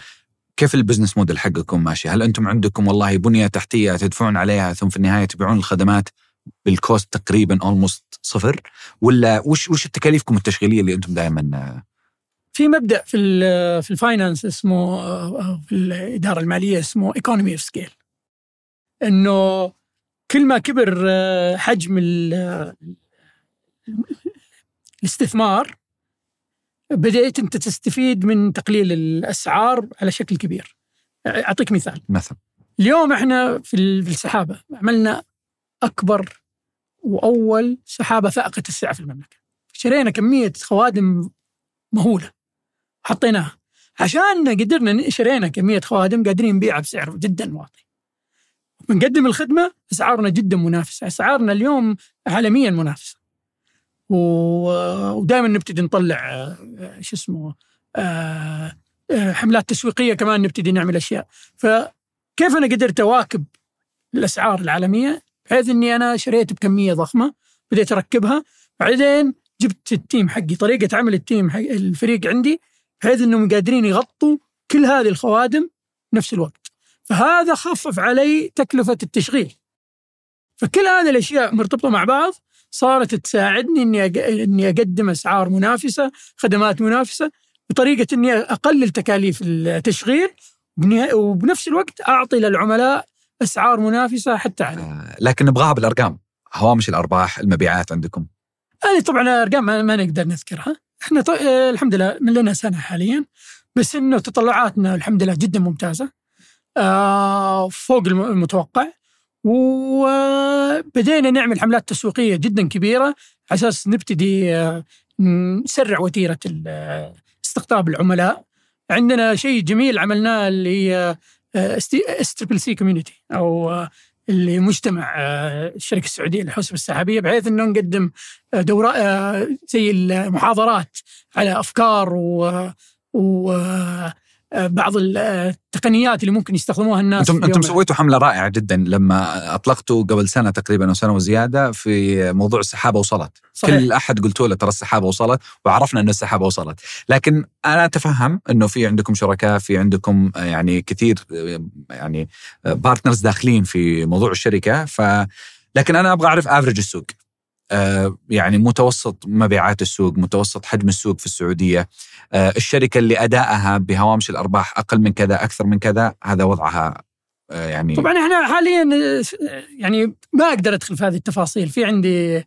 كيف البزنس موديل حقكم ماشي؟ هل أنتم عندكم والله بنية تحتية تدفعون عليها ثم في النهاية تبيعون الخدمات بال cost تقريبا almost صفر ولا وش وش تكاليفكم التشغيلية اللي أنتم دائما في مبدأ في في ال finance اسمه آه، في الإدارة المالية اسمه economy of scale. إنه كل ما كبر آه، حجم الاستثمار بدأت أنت تستفيد من تقليل الأسعار على شكل كبير. أعطيك مثال. مثلا. اليوم إحنا في ال- في السحابة عملنا أكبر وأول سحابة فائقة السعة في المملكة. شرينا كمية خوادم مهولة. حطيناها. عشان قدرنا شرينا كمية خوادم قادرين نبيعها بسعر جدا واطي. بنقدم الخدمة أسعارنا جدا منافسة. أسعارنا اليوم عالميا منافسة. ودائما نبتدي نطلع آه، شو اسمه آه، آه، حملات تسويقية كمان نبتدي نعمل أشياء. فكيف أنا قدرت أواكب الأسعار العالمية؟ بحيث إني أنا شريت بكمية ضخمة بديت أركبها. بعدين جبت ال team حقي طريقة عمل ال team حق الفريق عندي بحيث إنهم قادرين يغطوا كل هذه الخوادم بنفس الوقت. فهذا خفف علي تكلفة التشغيل. فكل هذه الأشياء مرتبطة مع بعض صارت تساعدني إني إني أقدم أسعار منافسة، خدمات منافسة بطريقة إني أقلل تكاليف التشغيل وبنفس الوقت أعطي للعملاء أسعار منافسة حتى عليه. آه لكن نبغاها بالأرقام هوامش الأرباح المبيعات عندكم هذه طبعا ارقام ما, ما نقدر نذكرها، إحنا ط... آه، الحمد لله من لنا سنة حاليا بس إنه تطلعاتنا الحمد لله جدا ممتازة. آه فوق الم- المتوقع وبدينا نعمل حملات تسويقية جدا كبيرة على أساس نبتدي آه، نسرع وتيرة ال- آه، استقطاب العملاء. عندنا شيء جميل عملناه اللي هي S triple C community أو آه، اللي مجتمع آه، الشركة السعودية للحوسبة السحابية بحيث إنه نقدم آه، آه، زي المحاضرات على أفكار و و آه، بعض التقنيات اللي ممكن يستخدموها الناس أنتم أنتم. سويتوا حملة رائعة جدا لما أطلقتوا قبل سنة تقريبا أو سنة وزيادة في موضوع السحابة وصلت صحيح. كل أحد قلتوا له ترى السحابة وصلت وعرفنا إن السحابة وصلت لكن أنا أتفهم إنه في عندكم شركاء في عندكم آه، يعني كثير آه، يعني بارتنرز داخلين في موضوع الشركة ف لكن أنا أبغى أعرف افرج السوق آه، يعني متوسط مبيعات السوق متوسط حجم السوق في السعودية. آه، الشركة اللي ادائها بهوامش الأرباح أقل من كذا أكثر من كذا هذا وضعها آه، يعني طبعا إحنا حاليا آه، يعني ما أقدر أدخل في هذه التفاصيل. في عندي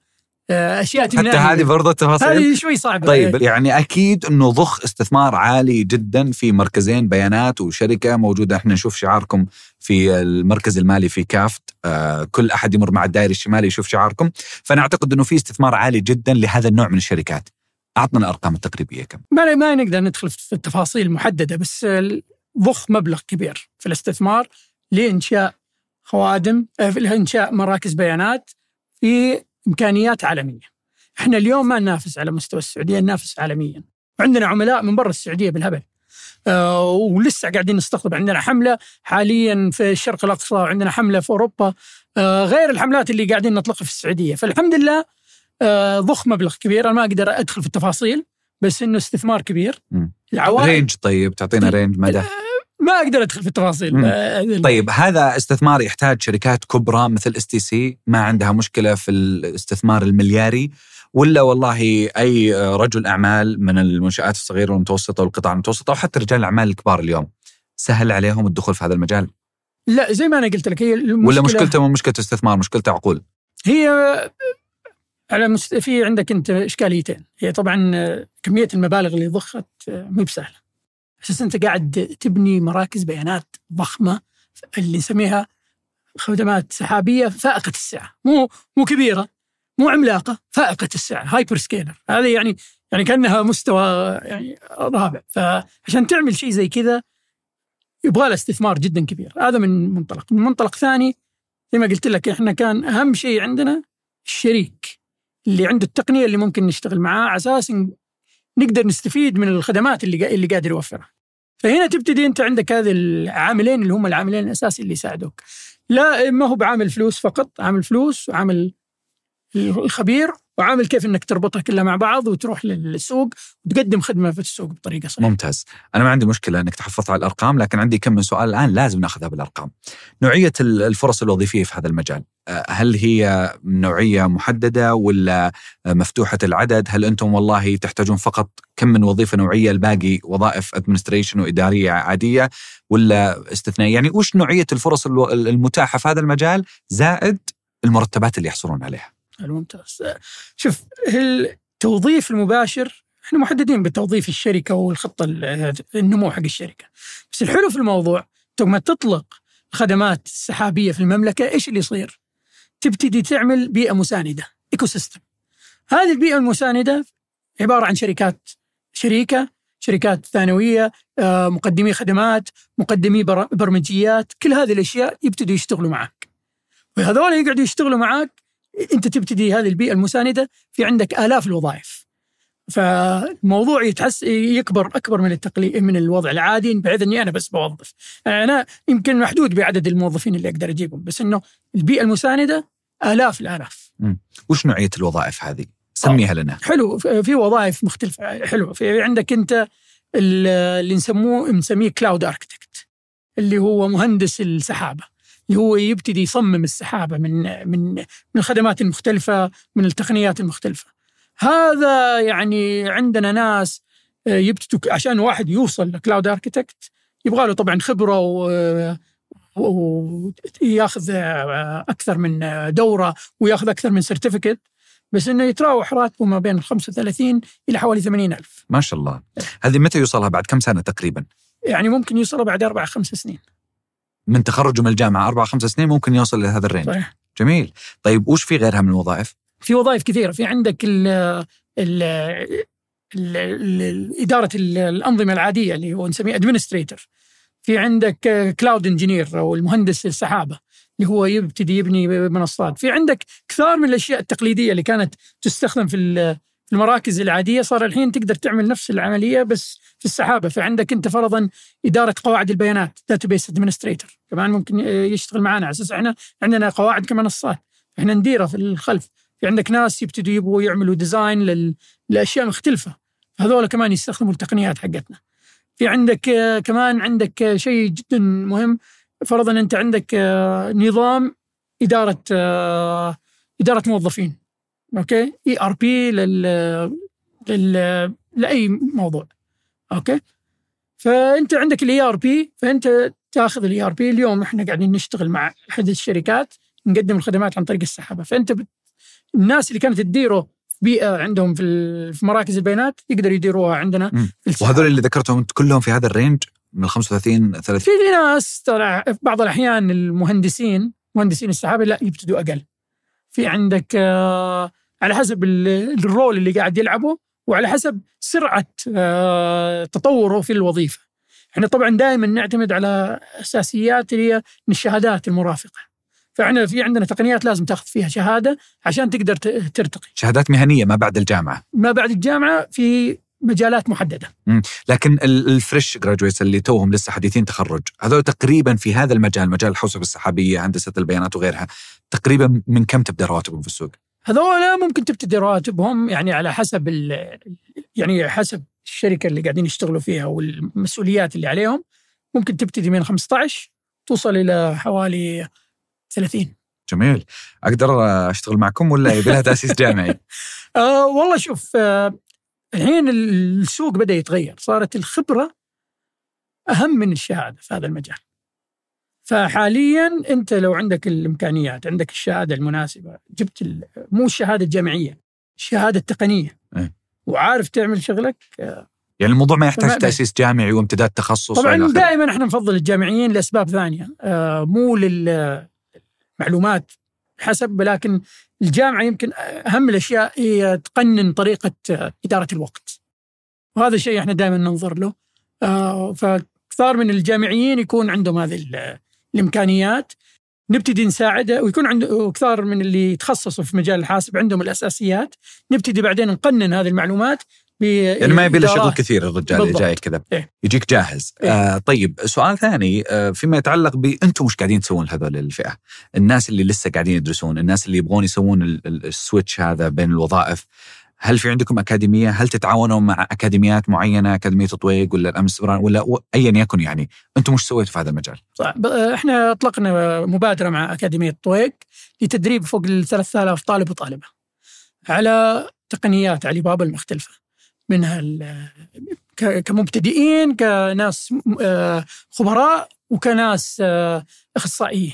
آه، أشياء حتى تمنعني. هذه برضه تفاصيل هذه شوي صعبة. طيب يعني أكيد إنه ضخ استثمار عالي جدا في مركزين بيانات وشركة موجودة. إحنا نشوف شعاركم في المركز المالي في كافت. آه كل أحد يمر مع الدائري الشمالي يشوف شعاركم. فانا اعتقد إنه في استثمار عالي جدا لهذا النوع من الشركات. أعطنا الأرقام التقريبية كم؟ ما ما نقدر ندخل في التفاصيل المحدده بس ضخ مبلغ كبير في الاستثمار لإنشاء خوادم آه، في انشاء مراكز بيانات في إمكانيات عالمية. إحنا اليوم ما ننافس على مستوى السعودية ننافس عالميا. وعندنا عملاء من برا السعودية بالهبل. آه ولسه قاعدين نستقطب. عندنا حملة حاليا في الشرق الأقصى وعندنا حملة في أوروبا. آه غير الحملات اللي قاعدين نطلقها في السعودية. فالحمد لله آه ضخ مبلغ كبير. أنا ما أقدر أدخل في التفاصيل بس إنه استثمار كبير. العوائد. Range طيب؟ تعطينا range مدى؟ ما أقدر أدخل في التفاصيل. مم. آه، طيب هذا استثمار يحتاج شركات كبرى مثل STC ما عندها مشكلة في الاستثمار الملياري. ولا والله أي رجل أعمال من المنشآت الصغيرة والمتوسطة والقطاع المتوسط أو حتى رجال الأعمال الكبار اليوم. سهل عليهم الدخول في هذا المجال؟ لا زي ما أنا قلت لك هي المشكلة ولا مشكلته مو مشكلة استثمار مشكلته عقول؟ هي على مست... في عندك أنت إشكاليتين. هي طبعا كمية المبالغ اللي ضخت آه، مو بسهلة. أساس أنت قاعد تبني مراكز بيانات ضخمة اللي نسميها خدمات سحابية فائقة السعه مو مو كبيرة مو عملاقة فائقة السعه hyperscaler هذه يعني يعني كأنها مستوى يعني رابع. فعشان تعمل شيء زي كذا يبغى له استثمار جدا كبير. هذا من منطلق. من منطلق ثاني زي ما قلت لك إحنا كان أهم شيء عندنا الشريك اللي عنده التقنية اللي ممكن نشتغل معاه على أساس نقدر نستفيد من الخدمات اللي اللي قادر يوفرها. فهنا تبتدي أنت عندك هذه العاملين اللي هم العاملين الأساسي اللي يساعدوك. لا ما هو بعامل فلوس فقط، عامل فلوس وعامل الخبير وعامل كيف إنك تربطها كلها مع بعض وتروح للسوق وتقدم خدمة في السوق بطريقة صحيحة. ممتاز. أنا ما عندي مشكلة إنك تحفظت على الأرقام لكن عندي كم من سؤال الآن لازم نأخذها بالأرقام. نوعية ال- الفرص الوظيفية في هذا المجال أه، هل هي نوعية محددة ولا مفتوحة العدد؟ هل أنتم والله تحتاجون فقط كم من وظيفة نوعية الباقي وظائف ادمنستريشن وإدارية عادية ولا استثنائية؟ يعني وش نوعية الفرص المتاحة في هذا المجال زائد المرتبات اللي يحصلون عليها؟ حلو ممتاز. شوف التوظيف المباشر إحنا محددين بتوظيف الشركة والخطة ال- النمو حق الشركة. بس الحلو في الموضوع ثم تطلق خدمات سحابية في المملكة إيش اللي يصير؟ تبتدي تعمل بيئة مساندة ecosystem هذه البيئة المساندة عبارة عن شركات شريكة شركات ثانوية آه، مقدمي خدمات مقدمي بر- برمجيات كل هذه الأشياء يبتدوا يشتغلوا معك. وهذول يقعدوا يشتغلوا معك انت تبتدي هذه البيئة المساندة في عندك آلاف الوظائف. فالموضوع يتحس يكبر أكبر من التقليد من الوضع العادي. بحيث أني أنا بس بوظف. أنا يمكن محدود بعدد الموظفين اللي أقدر أجيبهم بس إنه البيئة المساندة آلاف الآلاف. وش نوعية الوظائف هذه؟ سميها لنا. حلو. في وظائف مختلفة حلو في عندك أنت اللي نسموه نسميه cloud architect اللي هو مهندس السحابة. اللي هو يبتدي يصمم السحابة من من من الخدمات المختلفه من التقنيات المختلفة. هذا يعني عندنا ناس يبتدوا عشان واحد يوصل ل cloud architect يبغى له طبعا خبرة و وياخذ أكثر من دورة وياخذ أكثر من certificate بس إنه يتراوح راتبه ما بين 35 إلى حوالي 80 ألف. ما شاء الله. هذه متى يوصلها؟ بعد كم سنة تقريبا؟ يعني ممكن يوصل بعد أربع خمس سنين. من تخرجه من الجامعة أربع خمس سنين ممكن يوصل لهذا ال range. صحيح. جميل. طيب وش في غيرها من الوظائف؟ في وظائف كثيرة. في عندك ال ال ال- ال- إدارة ال- الأنظمة العادية اللي هو نسميه administrator في عندك cloud engineer أو المهندس السحابة اللي هو يبتدي يبني منصات. في عندك كثار من الأشياء التقليدية اللي كانت تستخدم في المراكز العادية صار الحين تقدر تعمل نفس العملية بس في السحابة. فعندك أنت فرضا إدارة قواعد البيانات database administrator كمان ممكن يشتغل معنا على أساس إحنا عندنا قواعد كمنصات. إحنا نديرها في الخلف. في عندك ناس يبتدوا يبغوا يعملوا design لل... لأشياء مختلفة. هذول كمان يستخدموا التقنيات حقتنا. في عندك آه، كمان عندك آه، شيء جدا مهم. فرضا أنت عندك آه، نظام إدارة إدارة موظفين. okay؟ ERP لل لل لأي موضوع. okay؟ فأنت عندك ال ERP فأنت تأخذ ال ERP اليوم إحنا قاعدين نشتغل مع أحد الشركات نقدم الخدمات عن طريق السحابة. فأنت بت... الناس اللي كانت تديره بيئة عندهم في مراكز البيانات يقدروا يديروها عندنا. وهذول اللي ذكرتهم أنت كلهم في هذا ال range من ال 35 30 في ناس ترى في بعض الأحيان المهندسين مهندسين السحابة لا يبتدوا أقل. في عندك آه، على حسب ال- ال role اللي قاعد يلعبه وعلى حسب سرعة آه، تطوره في الوظيفة. إحنا طبعا دائما نعتمد على أساسيات اللي هي من الشهادات المرافقة. فإحنا في عندنا تقنيات لازم تاخذ فيها شهادة عشان تقدر ترتقي. شهادات مهنية ما بعد الجامعة. ما بعد الجامعة في مجالات محددة. لكن ال- ال fresh graduates اللي توهم لسه حديثين تخرج هذول تقريبا في هذا المجال مجال الحوسبه السحابية هندسة البيانات وغيرها تقريبا من كم تبدأ رواتبهم في السوق؟ هذول ممكن تبتدي رواتبهم يعني على حسب يعني حسب الشركة اللي قاعدين يشتغلوا فيها والمسؤوليات اللي عليهم ممكن تبتدي من 15 توصل إلى حوالي 30 جميل أقدر أشتغل معكم ولا يبي لها تأسيس جامعي؟ آه والله شوف آه الحين السوق بدأ يتغير صارت الخبرة أهم من الشهادة في هذا المجال فحاليا أنت لو عندك الإمكانيات عندك الشهادة المناسبة جبت مو الشهادة الجامعية الشهادة التقنية إيه. وعارف تعمل شغلك يعني الموضوع ما يحتاج تأسيس جامعي وامتداد تخصص طبعا. دائما إحنا نفضل الجامعيين لأسباب ثانية آه مو للمعلومات حسب لكن الجامعة يمكن أهم الأشياء هي تقنن طريقة آه، إدارة الوقت وهذا الشيء إحنا دائما ننظر له آه فكثار من الجامعيين يكون عندهم هذه الإمكانيات نبتدي نساعده ويكون عنده كثار من اللي يتخصصوا في مجال الحاسب عندهم الأساسيات نبتدي بعدين نقنن هذه المعلومات يعني ما يبي له شغل. كثير الرجال اللي. جاي كذا إيه. يجيك جاهز إيه. آه طيب سؤال ثاني آه فيما يتعلق ب أنتم مش قاعدين تسوون هذول الفئة الناس اللي لسه قاعدين يدرسون الناس اللي يبغون يسوون ال- ال- السويتش هذا بين الوظائف هل في عندكم أكاديمية؟ هل تتعاونون مع أكاديميات معينة، أكاديمية تطويق ولا الأمس؟ ولا ايا يكن يعني، أنتم مش سويتوا في هذا المجال؟ صح ب- إحنا أطلقنا مبادرة مع أكاديمية طويق لتدريب فوق ال 3000 طالب وطالبة على تقنيات علي بابا المختلفه منها كمبتدئين كناس آه، خبراء وكناس آه، أخصائيين.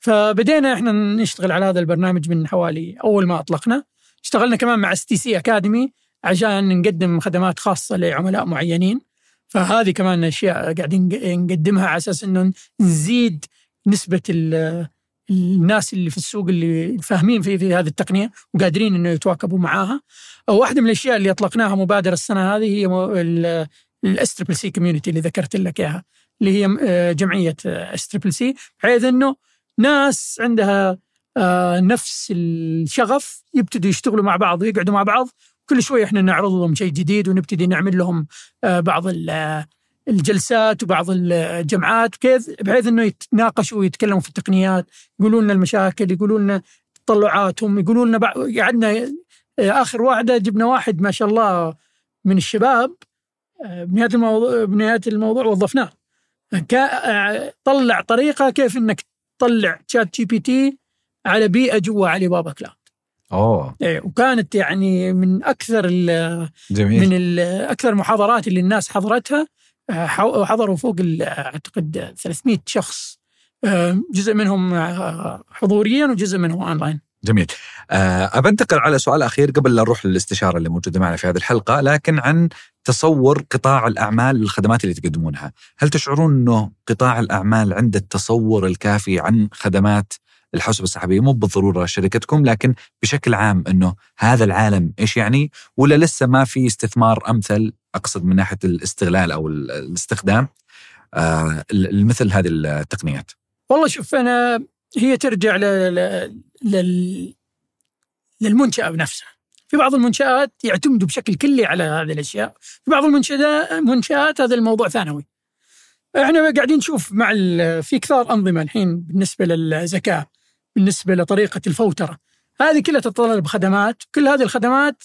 فبدينا إحنا نشتغل على هذا البرنامج من حوالي أول ما أطلقنا. اشتغلنا كمان مع STC Academy عشان نقدم خدمات خاصة لعملاء معينين فهذه كمان أشياء قاعدين نقدمها على أساس إنه نزيد نسبة ال- الناس اللي في السوق اللي فاهمين في في هذه التقنية وقادرين إنه يتواكبوا معاها. واحدة من الأشياء اللي أطلقناها مبادرة السنة هذه هي ال SCCC community اللي ذكرت لك إياها اللي هي آه، جمعية SCCC بحيث إنه ناس عندها آه، نفس الشغف يبتدوا يشتغلوا مع بعض ويقعدوا مع بعض. كل شوي إحنا نعرض لهم شيء جديد ونبتدي نعمل لهم آه، بعض ال- الجلسات وبعض الجمعات كيف بحيث إنه يتناقشوا ويتكلموا في التقنيات يقولوا لنا المشاكل يقولوا لنا تطلعاتهم يقولوا لنا قعدنا آه، آخر واحدة جبنا واحد ما شاء الله من الشباب آه، بنهاية الموضوع بنهاية الموضوع وظفناه. آه، طلع طريقة كيف إنك تطلع ChatGPT على بيئة جوا Alibaba Cloud أوه. إيه، وكانت يعني من أكثر ال- جميل. من ال- أكثر المحاضرات اللي الناس حضرتها آه، حضروا فوق أعتقد 300 شخص. آه، جزء منهم آه، حضوريا وجزء منهم أونلاين. جميل. أبى أنتقل على سؤال أخير قبل لا نروح للاستشارة اللي موجودة معنا في هذه الحلقة لكن عن تصور قطاع الأعمال للخدمات اللي تقدمونها. هل تشعرون أنه قطاع الأعمال عنده التصور الكافي عن خدمات الحوسبة السحابية مو بالضرورة شركتكم لكن بشكل عام أنه هذا العالم إيش يعني ولا لسه ما في استثمار أمثل أقصد من ناحية الاستغلال ال- الاستخدام آه، لمثل هذه التقنيات والله شوف أنا هي ترجع. لل... للمنشاه بنفسها في بعض المنشآت يعتمدوا بشكل كلي على هذه الأشياء في بعض المنشآت منشآت هذا الموضوع ثانوي إحنا قاعدين نشوف مع. في كثار أنظمة الحين بالنسبة للزكاة بالنسبة لطريقة الفوترة. هذه كلها تتطلب خدمات. كل هذه الخدمات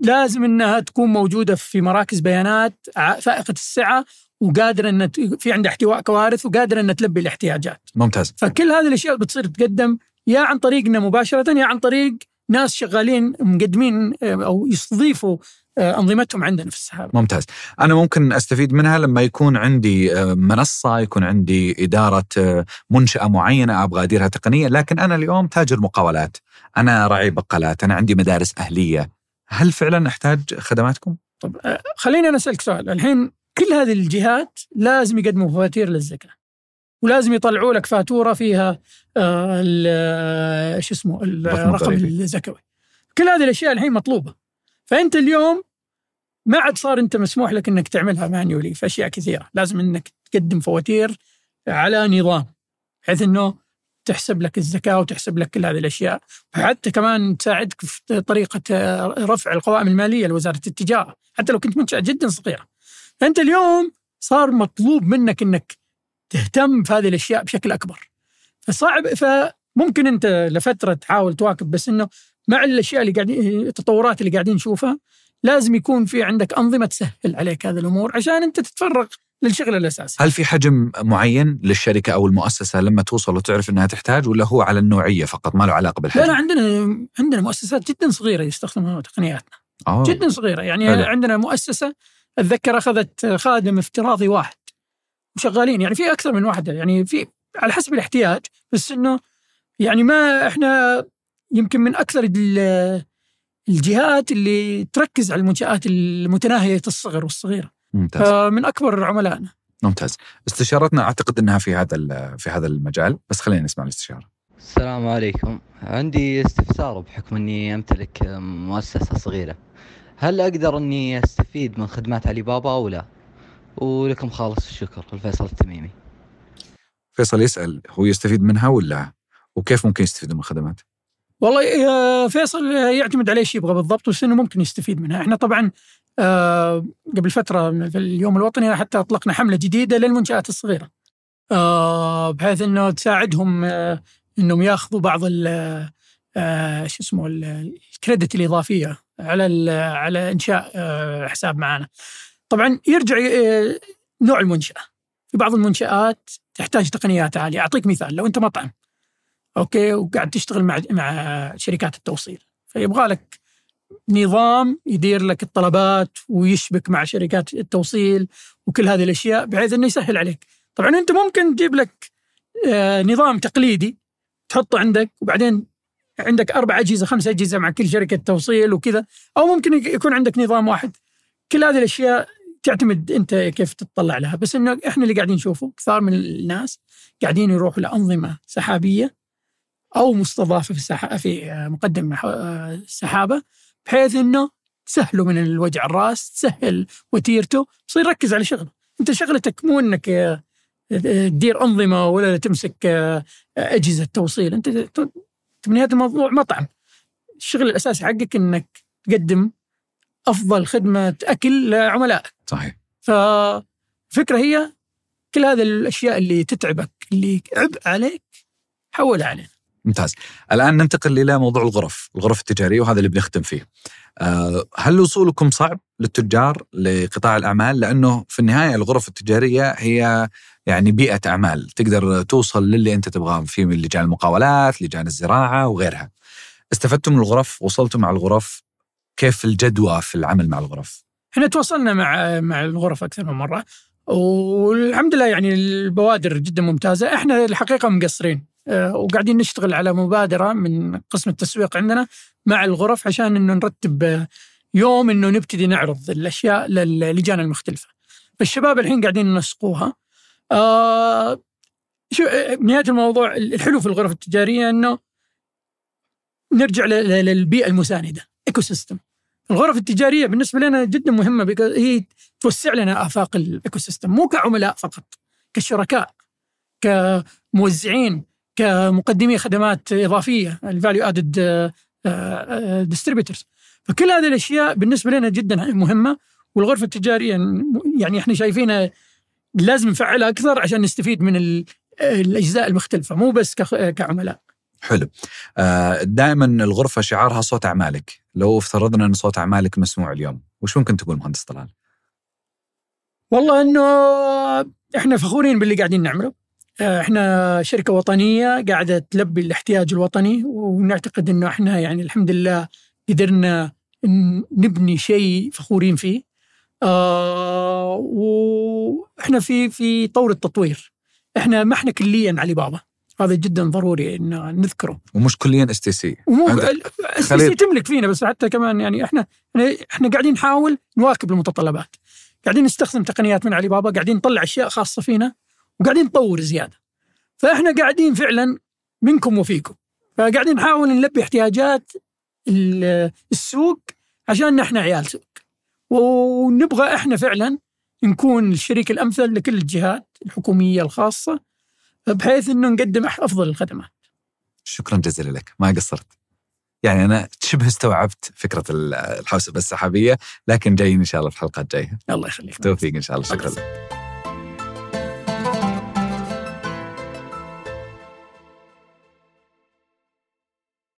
لازم إنها تكون موجودة في مراكز بيانات فائقة السعة وقادرة إن في عندها احتواء كوارث وقادرة إن تلبي الاحتياجات. ممتاز. فكل هذه الأشياء بتصير تقدم يا عن طريقنا مباشرة يا عن طريق ناس شغالين مقدمين آه، أو يستضيفوا أنظمتهم عندنا في السحابه. ممتاز. أنا ممكن أستفيد منها لما يكون عندي آه، منصة يكون عندي إدارة آه، منشأة معينة أبغى أديرها تقنيا لكن أنا اليوم تاجر مقاولات. أنا راعي بقالات أنا عندي مدارس أهلية. هل فعلا أحتاج خدماتكم؟ طب آه، خليني أنا أسألك سؤال. الحين كل هذه الجهات لازم يقدموا فواتير للزكاة ولازم يطلعوا لك فاتورة فيها آه، آه، شو اسمه الرقم. الزكوي كل هذه الأشياء الحين مطلوبة. فأنت اليوم ما عاد صار أنت مسموح لك إنك تعملها مانيولي في اشياء كثيرة. لازم إنك تقدم فواتير على نظام بحيث إنه تحسب لك الزكاة وتحسب لك كل هذه الأشياء. وحتى كمان تساعدك في طريقة رفع القوائم المالية لوزارة التجارة حتى لو كنت منشأة جدا صغيرة. فأنت اليوم صار مطلوب منك إنك تهتم في هذه الأشياء بشكل أكبر. فصعب فممكن انت لفترة تحاول تواكب بس إنه مع الأشياء اللي قاعدين التطورات اللي قاعدين نشوفها لازم يكون في عندك أنظمة تسهل عليك هذه الأمور عشان أنت تتفرغ للشغل الأساسي. هل في حجم معين للشركة أو المؤسسة لما توصل وتعرف إنها تحتاج ولا هو على النوعية فقط ما له علاقة لا لا بالحجم عندنا عندنا مؤسسات جدا صغيرة يستخدموا تقنياتنا أوه. جدا صغيرة يعني حلو. عندنا مؤسسة أتذكر أخذت خادم افتراضي واحد وشغالين يعني في أكثر من واحدة يعني في على حسب الاحتياج بس إنه يعني ما إحنا يمكن من أكثر ال- الجهات اللي تركز على المنشآت المتناهية الصغر والصغيرة. ممتاز. فمن أكبر عملائنا. ممتاز. استشارتنا أعتقد إنها في هذا ال- في هذا المجال بس خلينا نسمع الاستشارة. السلام عليكم. عندي استفسار بحكم إني أمتلك مؤسسة صغيرة. هل أقدر إني أستفيد من خدمات علي بابا أو لا؟ ولكم خالص الشكر الفيصل التميمي. فيصل يسأل هو يستفيد منها ولا وكيف ممكن يستفيد من الخدمات والله آه، فيصل يعتمد على إيش يبغى بالضبط بس انه ممكن يستفيد منها، إحنا طبعا آه، قبل فترة في اليوم الوطني حتى أطلقنا حملة جديدة للمنشآت الصغيرة. آه، بحيث إنه تساعدهم آه، إنهم ياخذوا بعض ال آه، شو اسمه ال- الكريدت الإضافية على على إنشاء آه، حساب معنا. طبعا يرجع آه، نوع المنشأة. في بعض المنشآت تحتاج تقنيات عالية، أعطيك مثال لو أنت مطعم أوكي وقاعد تشتغل مع مع شركات التوصيل فيبغى لك نظام يدير لك الطلبات ويشبك مع شركات التوصيل وكل هذه الأشياء بحيث إنه يسهل عليك. طبعا أنت ممكن تجيب لك آه، نظام تقليدي تحطه عندك وبعدين عندك أربع أجهزة خمس أجهزة مع كل شركة توصيل وكذا أو ممكن يك- يكون عندك نظام واحد. كل هذه الأشياء تعتمد أنت كيف تطلع لها بس إنه إحنا اللي قاعدين نشوفه كثار من الناس قاعدين يروحوا لأنظمة سحابية أو مستضافه في السح... في مقدم ح- السحابه بحيث إنه تسهله من الوجع الراس تسهل وتيرته يصير يركز على شغله. أنت شغلتك مو إنك آه، تدير أنظمة ولا تمسك آه، أجهزة توصيل. أنت ت- في نهاية الموضوع مطعم. الشغل الأساسي حقك إنك تقدم أفضل خدمة أكل لعملائك. صحيح. فالفكرة هي كل هذه الأشياء اللي تتعبك اللي عبء عليك حولها علينا. ممتاز. الآن ننتقل إلى موضوع الغرف الغرف التجارية وهذا اللي بنختم فيه. آه، هل وصولكم صعب للتجار لقطاع الأعمال؟ لأنه في النهاية الغرف التجارية هي يعني بيئة أعمال تقدر توصل للي أنت تبغاه في لجان المقاولات لجان الزراعة وغيرها. استفدتم من الغرف؟ وصلتم مع الغرف؟ كيف الجدوى في العمل مع الغرف؟ إحنا تواصلنا مع مع الغرف أكثر من مرة والحمد لله يعني البوادر جدا ممتازة. إحنا الحقيقة مقصرين. وقاعدين نشتغل على مبادرة من قسم التسويق عندنا مع الغرف عشان إنه نرتب آه، يوم إنه نبتدي نعرض الأشياء للجان المختلفة. فالشباب الحين قاعدين ينسقوها. آه شو آه، بنهايه الموضوع الحلو في الغرف التجارية إنه نرجع للبيئة المساندة ecosystem الغرف التجارية بالنسبة لنا جدا مهمة هي توسع لنا آفاق ال ecosystem مو كعملاء فقط كشركاء كموزعين. كمقدمي خدمات إضافية ال value added distributors فكل هذه الأشياء بالنسبة لنا جدا مهمة والغرفة التجارية يعني إحنا شايفينها لازم نفعلها أكثر عشان نستفيد من ال- الأجزاء المختلفة مو بس كعملاء. حلو. آه، دائما الغرفة شعارها صوت أعمالك. لو افترضنا إن صوت أعمالك مسموع اليوم وش ممكن تقول مهندس طلال؟ والله إنه إحنا فخورين باللي قاعدين نعمله. إحنا شركة وطنية قاعدة تلبي الاحتياج الوطني ونعتقد إنه إحنا يعني الحمد لله قدرنا نبني شيء فخورين فيه. آه وإحنا في في طور التطوير. إحنا ما إحنا كليا علي بابا. هذا جدا ضروري إن نذكره. ومش كليا STC عندك السي خليط. تملك فينا بس حتى كمان يعني إحنا إحنا قاعدين نحاول نواكب المتطلبات قاعدين نستخدم تقنيات من علي بابا قاعدين نطلع أشياء خاصة فينا وقاعدين نطور زيادة. فإحنا قاعدين فعلا منكم وفيكم. فقاعدين نحاول نلبي احتياجات ال- السوق عشان إحنا عيال سوق. ونبغى إحنا فعلا نكون الشريك الأمثل لكل الجهات الحكومية الخاصة بحيث إنه نقدم أفضل الخدمات. شكرا جزيلا لك. ما قصرت. يعني أنا شبه استوعبت فكرة ال- الحوسبة السحابية لكن جايين إن شاء الله في الحلقات الجاية. الله يخليك. توفيق إن شاء الله. شكرا لك.